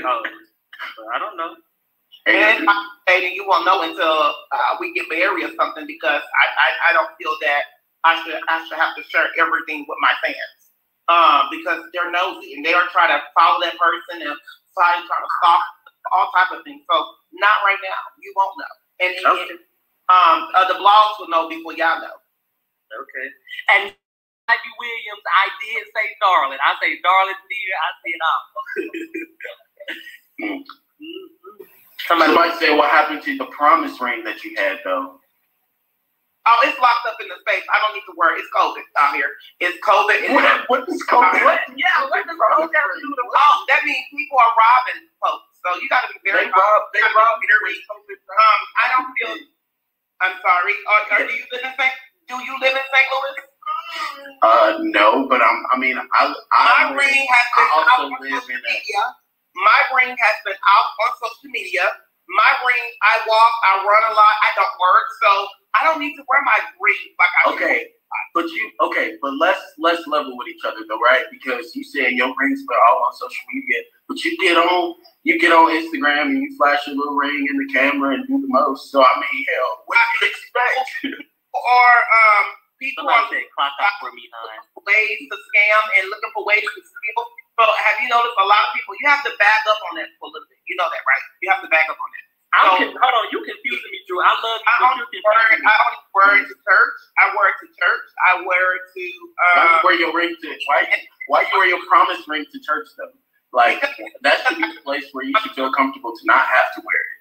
Oh, I don't know. And if I'm dating, you won't know until uh, we get married or something because I, I, I don't feel that I should I should have to share everything with my fans. Um, because they're nosy and they are trying to follow that person and try trying to stalk all type of things. So not right now. You won't know. And, and Okay. Um, uh, the blogs will know before y'all know. Okay. And Ivy Williams, I did say darling. I say darling, dear. I said all. Mm. Somebody, Somebody said, "What happened to the promise ring that you had, though?" Oh, it's locked up in the safe. I don't need to worry. It's COVID out here. It's COVID. What, what is COVID? what? Yeah, what does all have to do with Oh, that means people are robbing folks. So you got to be They very rob. They rob. very. Um, I don't feel. I'm sorry. Are, are do you live in St. Do you live in St. Louis? Uh, no, but I'm. I mean, I. I My ring has I been also out on live social in media. My ring has been out on social media. My ring, I walk, I run a lot, I don't work, so I don't need to wear my ring like I Okay, but you okay, but let's let's level with each other though, right? Because you said your rings were all on social media, but you get on you get on Instagram and you flash your little ring in the camera and do the most. So I mean, hell, what do you expect? Or um, people are Somebody said clock out for me, hon. ways to scam and looking for ways to steal. So have you noticed a lot of people? You have to back up on that for a little bit. You know that, right? You have to back up on that. I'm So- con- hold on, you confusing me, Drew. I love you, I but only you're wear me. I only wear it to church. I wear it to church. I wear it to Why you uh, wear your ring to why why you wear your promise ring to church though? Like that should be the place where you should feel comfortable to not have to wear it.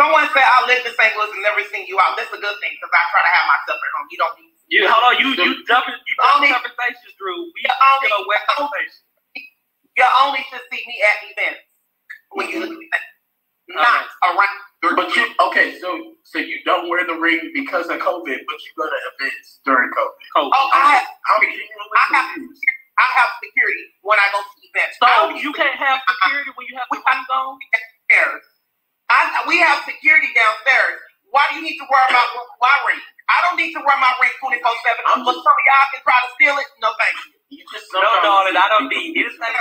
someone said I lived in St. Louis and never seen you out. That's a good thing because I try to have myself at home. You don't need You on, you you jumping you Only- conversations, Drew. We You only- you know, conversation. you only should see me at events when you look at me. Not Okay. around But you okay, so so you don't wear the ring because of COVID, but you go to events during COVID. Coach. Oh, I have I'm genuinely I have- confused. I have security when I go to events. I So don't you need can't have security when you have the ring on? downstairs. I, we have security downstairs. Why do you need to worry about my ring? I don't need to wear my ring 24 7. I'm But just- some of y'all can try to steal it. No, thank you. You just No, sometimes darling, I don't see need it. It's not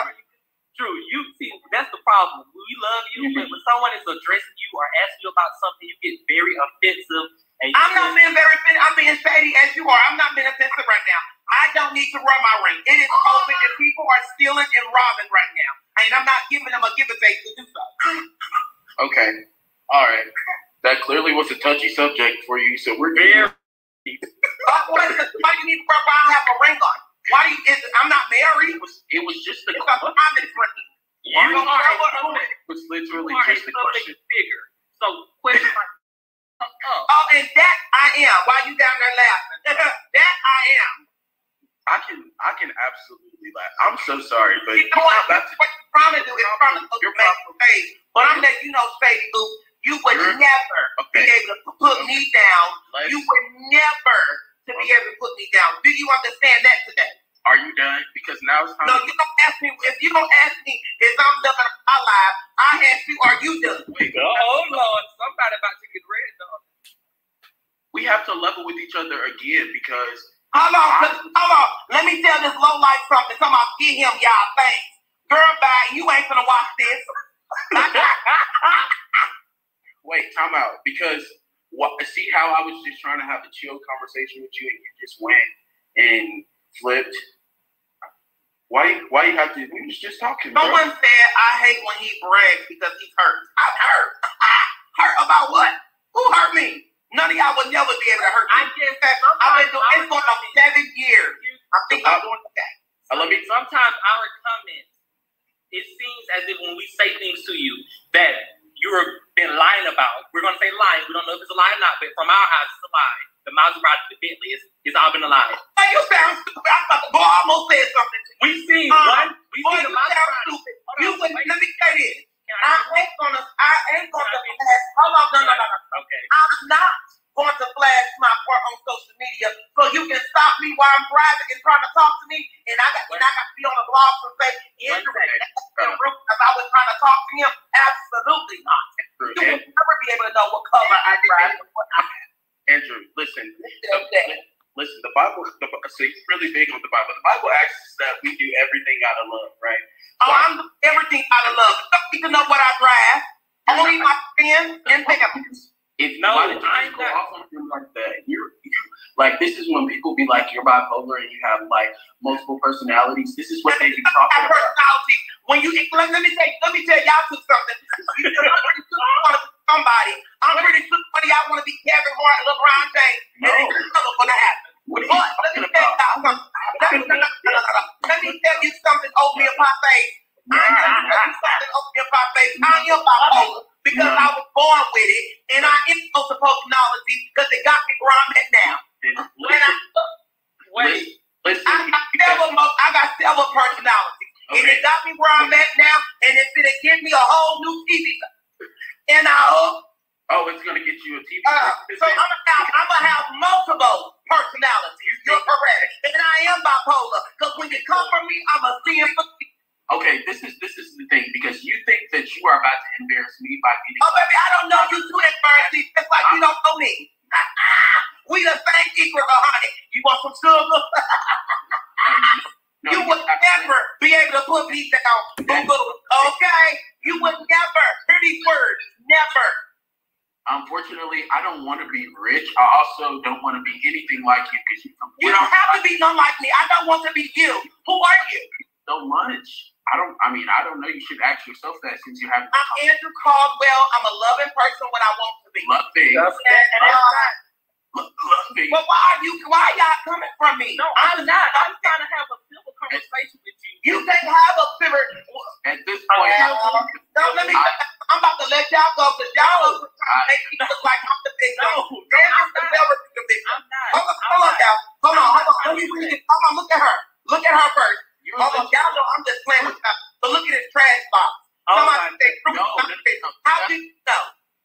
Drew, you see, that's the problem. We love you, but when someone is addressing you or asking you about something, you get very offensive. And you I'm not being very offended. I'm being shady as you are. I'm not being offensive right now. I don't need to run my ring. It is oh, COVID and people are stealing and robbing right now. And I'm not giving them a give and take to do so. Okay. All right. That clearly was a touchy subject for you, so we're Very. Again because Hold on, hold on. Let me tell this low life something. Come on, get him, y'all. Thanks. Girl, bye. You ain't gonna watch this. Wait, time out. Because what? See how I was just trying to have a chill conversation with you, and you just went and flipped. Why? Why you have to? We was just talking. bro. Someone said I hate when he brags because he's hurt. I'm hurt. hurt about what? Who hurt me? None of y'all would never be able to hurt me. I just I've been doing it's for on seven years. I think I'm doing okay. Uh, let me. sometimes our comments, it seems as if when we say things to you that you've been lying about, we're gonna say lying. We don't know if it's a lie or not, but from our eyes, it's a lie. The Maserati, the Bentley, it's, it's all been a lie. Hey, you sound stupid. I thought the boy almost said something. We you. seen Uh, one, we boy, seen the you sound stupid. You wait. let me say this. I ain't gonna. I ain't gonna. Flash, hold on, no, no, no, no. Okay. I'm not going to flash my work on social media so you can stop me while I'm driving and trying to talk to me, and I got and I got to be on the blog and say Andrew because I was trying to talk to him. Absolutely not. You will never be able to know what color I drive and what I have. Andrew, listen. There. Listen, the Bible. The, so he's really big on the Bible. The Bible asks us that we do everything out of love, right? Oh, I'm everything out of love. Don't need to know what I drive. Only my friends and families. If No, why did you I'm just go off on him like that? You're you like this is when people be like you're bipolar and you have like multiple personalities. This is what they be talking about. personality. When you let, let me say, let me tell y'all something. I'm pretty sure you want to be somebody. I'm pretty sure one of y'all want to be Kevin Hart, LeBron James, and No. it's never gonna happen. What But you let me tell y'all something. Let me. Let me tell you something, oatmeal pie face. I am you something, oatmeal pie face. I am bipolar because I was born with it, and I am supposed to personality because it got me where I'm at now. When I Wait, Listen, I got several, I got several personalities, and it got me where I'm at now. And it's gonna give me a whole new TV. And I hope, oh, it's gonna get you a TV. uh, so I'm gonna have, I'm gonna have multiple personalities. You're correct, and I am bipolar. Because when you come from me, I'm a sin for Okay, this is this is the thing because you think that you are about to embarrass me by getting. Oh, baby, I don't know you too adversity, just like you don't know me. we the same equal, honey. You want some sugar? No, you would never be able to put me down. Boo-boo. Okay? You would never. Hear these words. Never. Unfortunately, I don't want to be rich. I also don't want to be anything like you because you You don't have to be none like me. I don't want to be you. Who are you? so much. I don't. I mean, I don't know. You should ask yourself that since you haven't I'm Andrew Caldwell. I'm a loving person when I want to be. And, and But why are you? Why y'all coming from me? no, I'm not. I'm trying to have a civil conversation with you. You can't have a spirit. At this point, Uh, no, let me. I'm about to let y'all go because y'all are trying to make me look like I'm the big No, one. no, And I'm I'm the not. the big one. I'm not. Hold on, hold on, y'all. Hold on, hold on. Let me read it. Hold on, look at her. Look at her first. you Hold on, y'all know I'm just playing with y'all. But look at this trash box. Oh Somebody my say, No, let me- how do you know?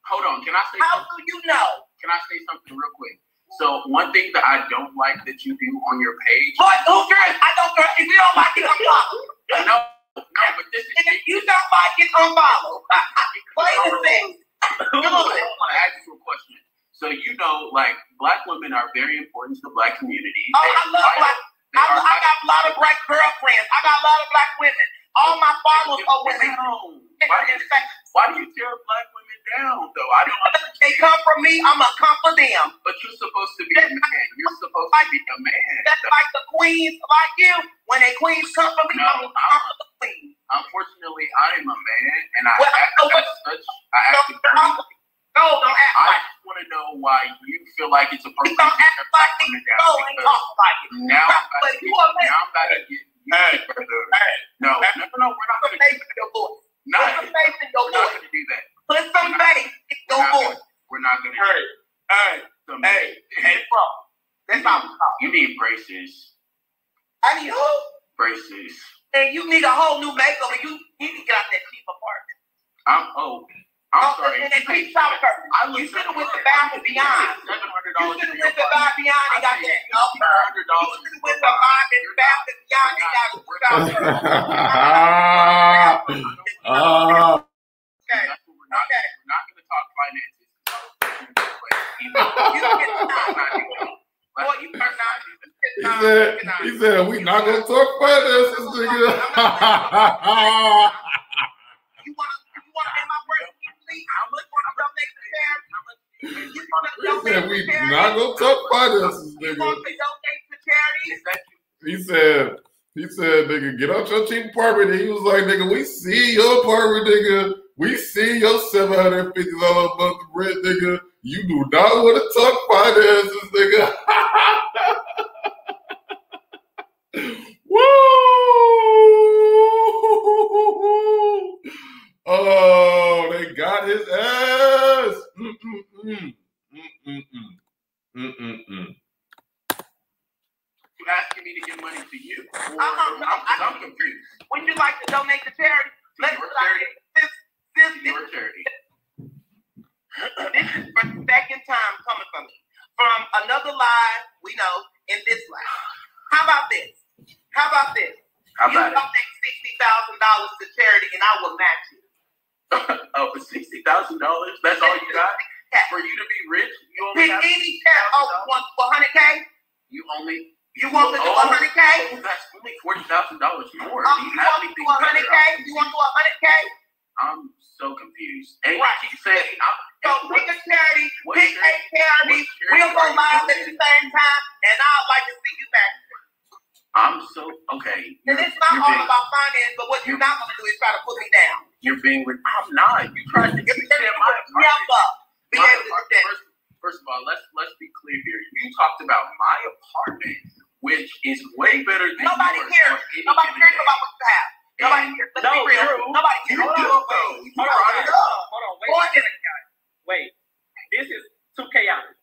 hold on. Can I say How do you know? Can I say something real quick? So one thing that I don't like that you do on your page. Boy, who cares? I don't care. If you don't like it, unfollow. No, no, but this is. If you don't like it, unfollow. Plain and simple. I want to ask you a question. So you know, like black women are very important to the black community. Oh, I love black. I, I got a lot of black girlfriends. I got a lot of black women. All my followers are women. Why do you why do you tear black women down though? I don't understand. They come from me, I'm gonna come for them. But you're supposed to be a man. You're supposed to be a man. That's like the queens like you. When they queens come for me, No, I'm gonna come for the queens. Unfortunately, I am a man, and I Well, act so as such. I No, act accordingly. no, don't act I like just want to know why you feel like it's you appropriate don't act like me. women ain't because talk like it. Now I'm about to get, now I'm about to get hey, No, no, no, no, we're not going to do voice. Not, Put some faith in your we're not going to do that. Put some faith in We're your not. We're not going to Hey, hey, hey, hey, bro. That's how we talk. You need braces. I need who? Braces. And you need a whole new makeup, and you need to get out that cheap apartment. I'm, oh, I'm Oh, sorry. and that cheap shopper. I You should have went to $700 and Beyond. $700 You should have went to Beyond and got that shopper. $700 You should have went to Bath and Bath and Beyond and got a shopper. Ah, Okay. That's what we're not, Okay. we're not going to talk finances. You can not. Let's Boy, you are not. He said, he said, we not gonna talk finances, nigga. You wanna you wanna said, we not gonna talk finances, nigga. want to donate to charity? He said, he said, nigga, get out your cheap apartment. And he was like, nigga, we see your apartment, nigga. We see your seven hundred fifty dollar a month rent, nigga. You do not want to talk finances, nigga. Woo! Oh, they got his ass. Mm-mm-mm. Mm-mm-mm. Mm-mm-mm. You asking me to give money to you? Or, no, I'm, I- I'm confused. Would you like to donate to charity? Let's Your charity. this this this Your charity. this is for the second time coming from me. From another live, we know, in this live. How about this? How about this? How you about it? donate sixty thousand dollars to charity and I will match you. Oh, for sixty thousand dollars? That's all you got? For you to be rich, you only Pick have any charity. Oh, you want for hundred K? you only You want to do Oh, hundred K? oh, that's only forty thousand dollars more. Oh, Do you you have want to do hundred k? You want to do hundred K? I'm so confused. And Right. you said I'm, So pick a charity, pick a charity- We'll go live at the same time, and I'd like to see you back. I'm so okay. And it's not you're all being, about finance, but what you're not going to do is try to put me down. you're being. I'm not. You tried to. You If said you my apartment. never be My able to. First, first of all, let's let's be clear here. You talked about my apartment, which is way better than Nobody yours cares. Nobody cares about what you have. Nobody cares. Let's No, be real. Drew. Nobody cares. You Hold do, on. though. You Hold brought on. it up. Hold on, wait. Boy, this Wait, this is too chaotic.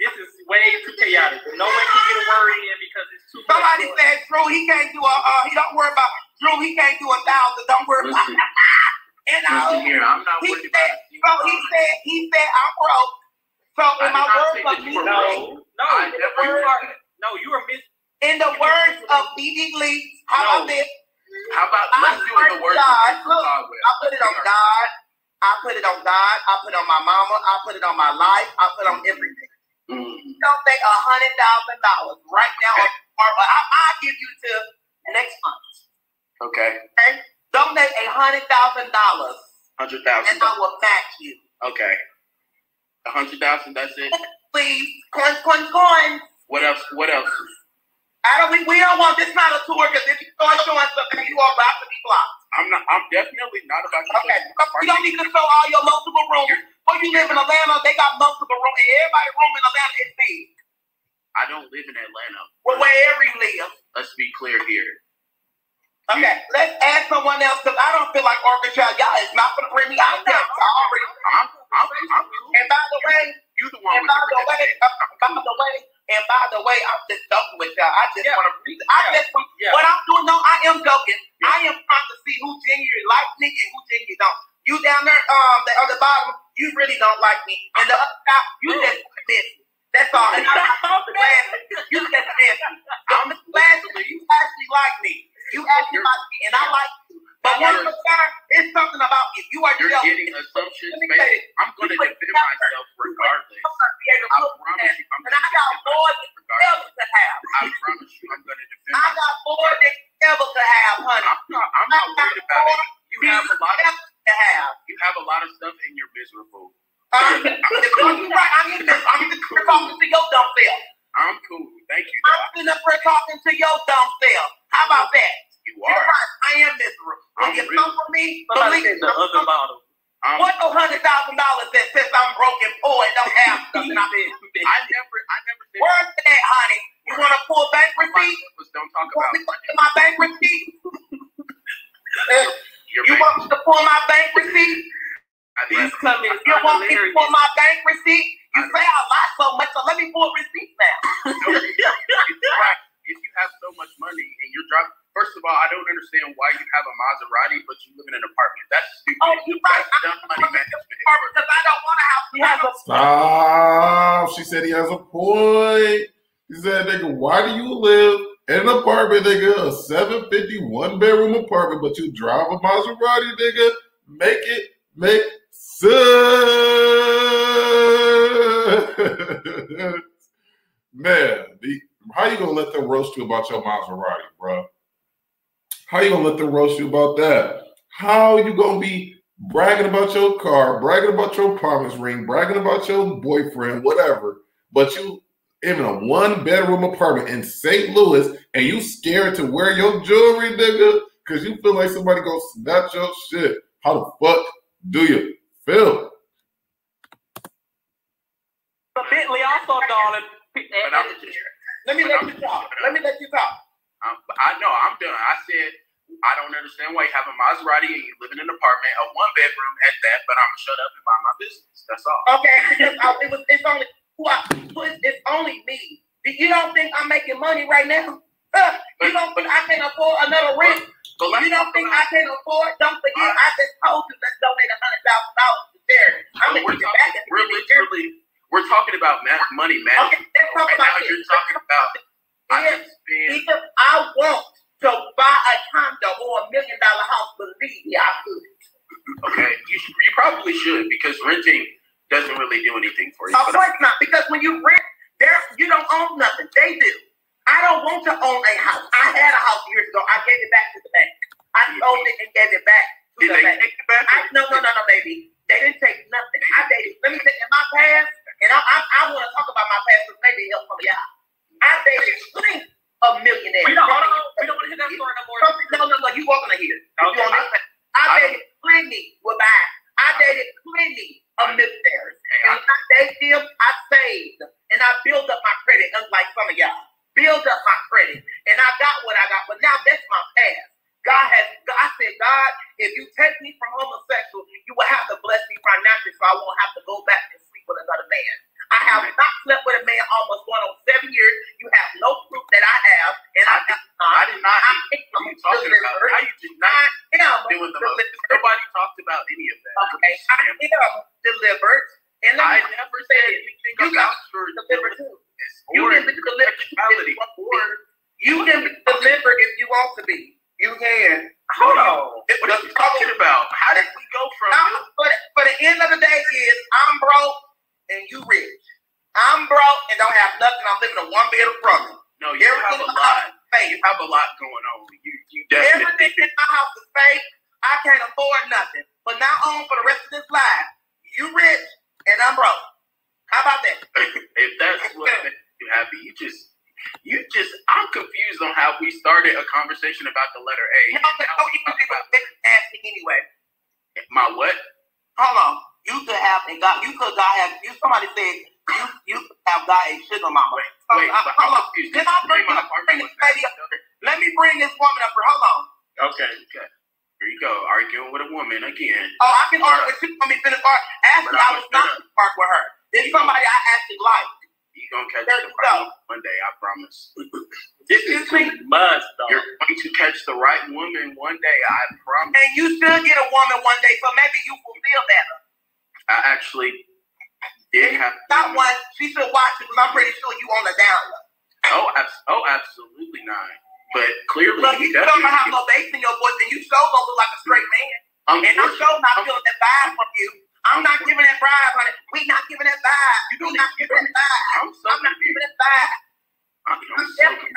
This is way too chaotic. No one can get a word in because it's too much. Somebody going- said, Drew, he can't do a, uh, he don't worry about, Drew, he can't do a thousand, don't worry about Listen, And I, listen here. I'm not he worried said, about you. so he said, he said, I'm broke. So I in my words say of that you were No, no, I never word- said no, you are miss. in the words of BD Lee, how about No. this? How about I let's do it in the words God, Andrew look, Caldwell. I put it on God. I put it on God. I put it on my mama. I put it on my life. I put it on everything. Hundred and thousand. I will match you. Okay, a hundred thousand. That's it. Please, coin, coin, coin. What else? What else? I don't. We, we don't want this not a tour because if you start showing something, you are about to be blocked. I'm not. I'm definitely not about to. Okay, you don't need to show all your multiple rooms. When you live in Atlanta, they got multiple rooms. And everybody room in Atlanta is big. I don't live in Atlanta. Well, wherever you live. Let's be clear here. Okay, someone else because I don't feel like Orchestra. Y'all is not going to bring me out of debt. I already. I'm. I'm. I'm cool. And by the way, You the one and with by the the way, uh, by the way, and by the way, I'm just joking with y'all. I just Yeah. want to. I just want. Yeah. What I'm doing, no, I am joking. I am trying to see who genuinely like me and who genuinely don't. You down there, um, the other bottom, you really don't like me, and the other top, you just miss. me. That's all. And I'm I'm glad you just miss. me. I'm glad that you actually like me. You actually like me, and I like you. But one more time, it's something about you. You are You're jealous. getting assumptions Let me tell made. you, I'm going to you would defend never- myself regardless. I'm not be able to I look promise at you, I'm And going I to got defend more myself than regardless. ever to have. I promise you, I'm going to defend I myself. got more than ever to have, honey. I'm not. I'm not worried about it. You have a lot of. ever to have. You have a lot of stuff, and you're miserable. Um, you're right. I'm just, I'm just talking to your dumb self. I'm cool. Thank you. I'm Doc. sitting up here talking to your dumb self. How about that? You You're are. right. I am miserable. When I'm you really- come for me, Somebody believe said the me, other bottle. Um, What no hundred thousand dollars that says I'm broken, poor, and don't have nothing? I mean, I never. I never said. where's that, honey? You want to pull bank receipt? don't talk You want me to look my bank receipt? Your You bank. want me to pull my bank receipt? I These comments You want me to pull my bank receipt? You say I lie so much, so let me pull receipts now. No, if you have- if you have so much money and you're driving, first of all, I don't understand why you have a Maserati but you live in an apartment. That's stupid. Oh, you right. That's dumb money management. Because I don't want to have He has a Stop. She said he has a point. He said, nigga, why do you live in an apartment, nigga, a 750 one bedroom apartment, but you drive a Maserati, nigga? Make it make sense. Man, the, how you gonna let them roast you about your Maserati, bro? How you gonna let them roast you about that? How you gonna be bragging about your car, bragging about your promise ring, bragging about your boyfriend, whatever, but you in a one bedroom apartment in St. Louis and you scared to wear your jewelry, nigga, because you feel like somebody gonna snatch your shit. How the fuck do you feel? The Bentley also, darling. But I'm just, Let me let you talk. Let me let you talk. I know I'm done. I said I don't understand why you have a Maserati and you live in an apartment, a one bedroom at that. But I'm gonna shut up and mind my business. That's all. Okay, because uh, it was it's only who I, it's only me. You don't think I'm making money right now? Huh? You don't think I can afford another rent? But let You don't think I can afford? Don't forget, I just told you let's donate a hundred thousand dollars to charity. I'm we're, gonna get back at we're literally we're talking about ma- money man. Okay, let's talk Right about now this. you're talking about I If, can spend if I want to buy a condo or a million dollar house, believe me, I could. okay. You should, you probably should because renting doesn't really do anything for you. Of course not, because when you rent, there you don't own nothing. They do. I don't want to own a house. I had a house years ago. I gave it back to the bank. I sold it and gave it back to did the bank. it back? I, no, no, no, no, baby. They didn't take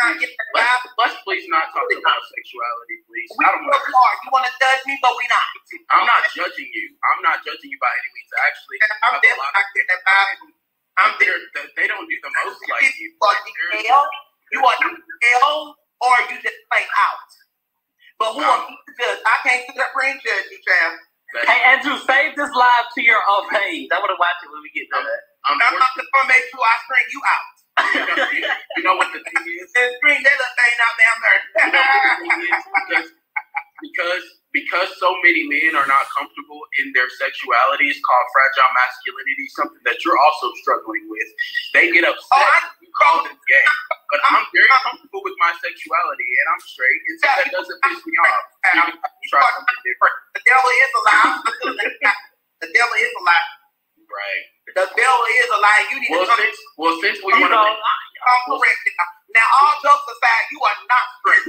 not confused. giving Let's, vibe. let's please not talk about sexuality, please. We I don't work want hard. You want to judge me, but we not. I'm not judging you. I'm not judging you by any means. I Actually, I'm have a definitely not getting that vibe. I'm of they're, they they don't do the most like you. You are DL, you are DL, or you just plain out. But who am I to judge? I can't sit up here and judge you, champ. Hey, Andrew, save this live to your own page. I want to watch it when we get done. I'm not Unfortunately, going to make sure I string you out. You know what the thing is? And string that little thing out down there. You know what the thing is? Because, because because so many men are not comfortable in their sexuality, it's called fragile masculinity, something that you're also struggling with. They get upset Oh, you call them gay. But I'm very comfortable with my sexuality and I'm straight, and so that doesn't piss me off. You can try something different. The devil is a lie. the devil is a lie. Right. The devil is a lie. You need Well to come, since well since we You know, come correct. Now, all jokes aside, you are not straight.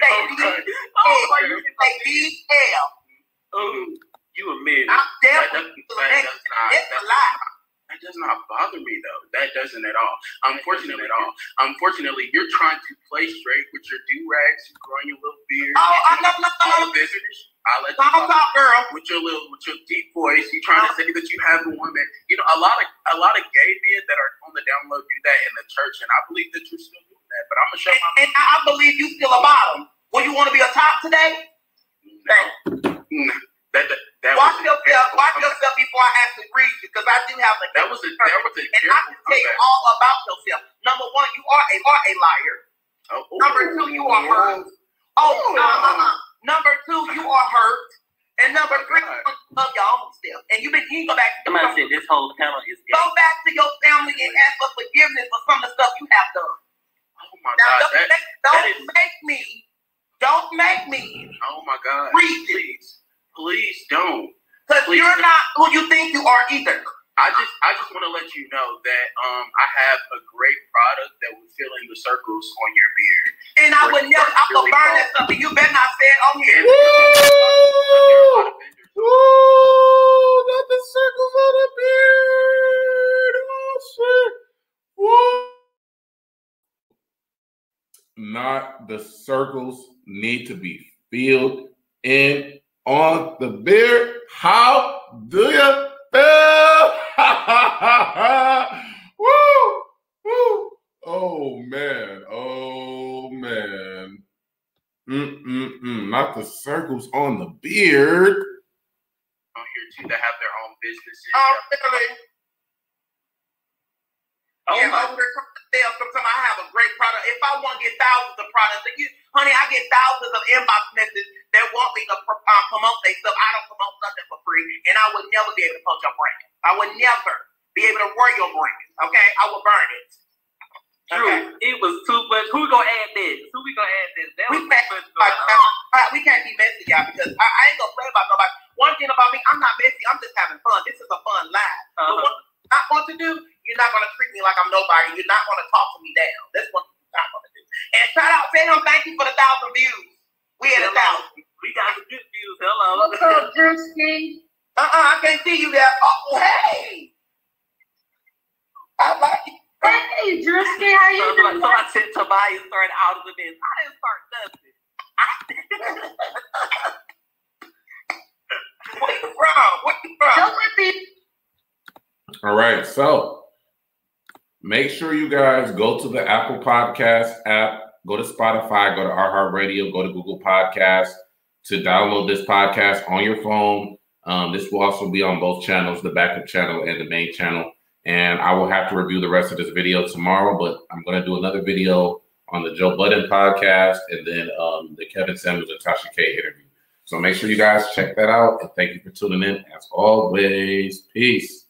Say Okay. Say D-L. ooh, you admit it. I'm definitely that not, It's a lie. that does not bother me though. That doesn't at all. Unfortunately, at all. Unfortunately, you're trying to play straight with your do rags, growing your little beard. Oh, I know, no, all no. visitors. I'll let you Talk, talk talk, girl. with your little with your deep voice. You trying to say that you have a woman. You know, a lot of a lot of gay men that are on the download do that in the church, and I believe that you're still doing that. But I'm gonna show And, my and I believe you still a bottom. Will you want to be a top today? no. That that, that watch yourself. Watch yourself before I actually read you, because I do have the. That was a that was a and I can tell you all about yourself. Number one, you are a are a liar. Oh, Number two, you are hurt. Oh, uh, uh, uh. Number two, you are hurt. And number three, you love your own self. And you been you go back. Somebody said this whole panel is gay. Go back to your family and ask for forgiveness for some of the stuff you have done. Oh my Now, God, don't, that, make, don't that is- make me. Don't make me. oh my God. Please, please don't. Because you're not who you think you are either. I just I just want to let you know that um I have a great product that will fill in the circles on your beard. And I would never, I would burn that stuff. and You better not say it on here. Woo! Not the circles on the beard. Oh shit. Woo! Not the circles need to be filled in on the beard. How do you feel? Woo! Woo! Oh man. Oh man. Mm-mm-mm. Not the circles on the beard. on here too that have their own businesses. Oh, really? Oh yeah, my- over there from the sales, sometimes I have a great product. If I want to get thousands of products, you, honey, I get thousands of inbox messages that want me to uh, promote their stuff. I don't promote nothing for free, and I would never be able to post your brand. I would never be able to wear your brand. Okay, I will burn it. True. Okay. It was too much. Who gonna add this? Who we gonna add this? That We was can't, too much uh, uh, we can't be messy, y'all, because I, I ain't gonna play about nobody. One thing about me, I'm not messy. I'm just having fun. This is a fun live. But Uh-huh. what you not want to do, you're not gonna treat me like I'm nobody. You're not gonna talk to me down. That's what you're not gonna do. And shout out, say him thank you for the thousand views. We had a thousand. We got some good views. Hello. What's up, Drewski? Uh-uh, I can't see you there. Oh, hey. I like it. Hey, Drewski, how you So, so, doing? so I said Tobias started out of the this. I didn't start nothing. Where you from? Where you from? Don't let me. All right. So make sure you guys go to the Apple Podcast app, go to Spotify, go to iHeartRadio, go to Google Podcasts to download this podcast on your phone. Um, this will also be on both channels, the backup channel and the main channel. And I will have to review the rest of this video tomorrow, but I'm going to do another video on the Joe Budden podcast and then um, the Kevin Samuels and Tasha K interview. So make sure you guys check that out. And thank you for tuning in as always. Peace.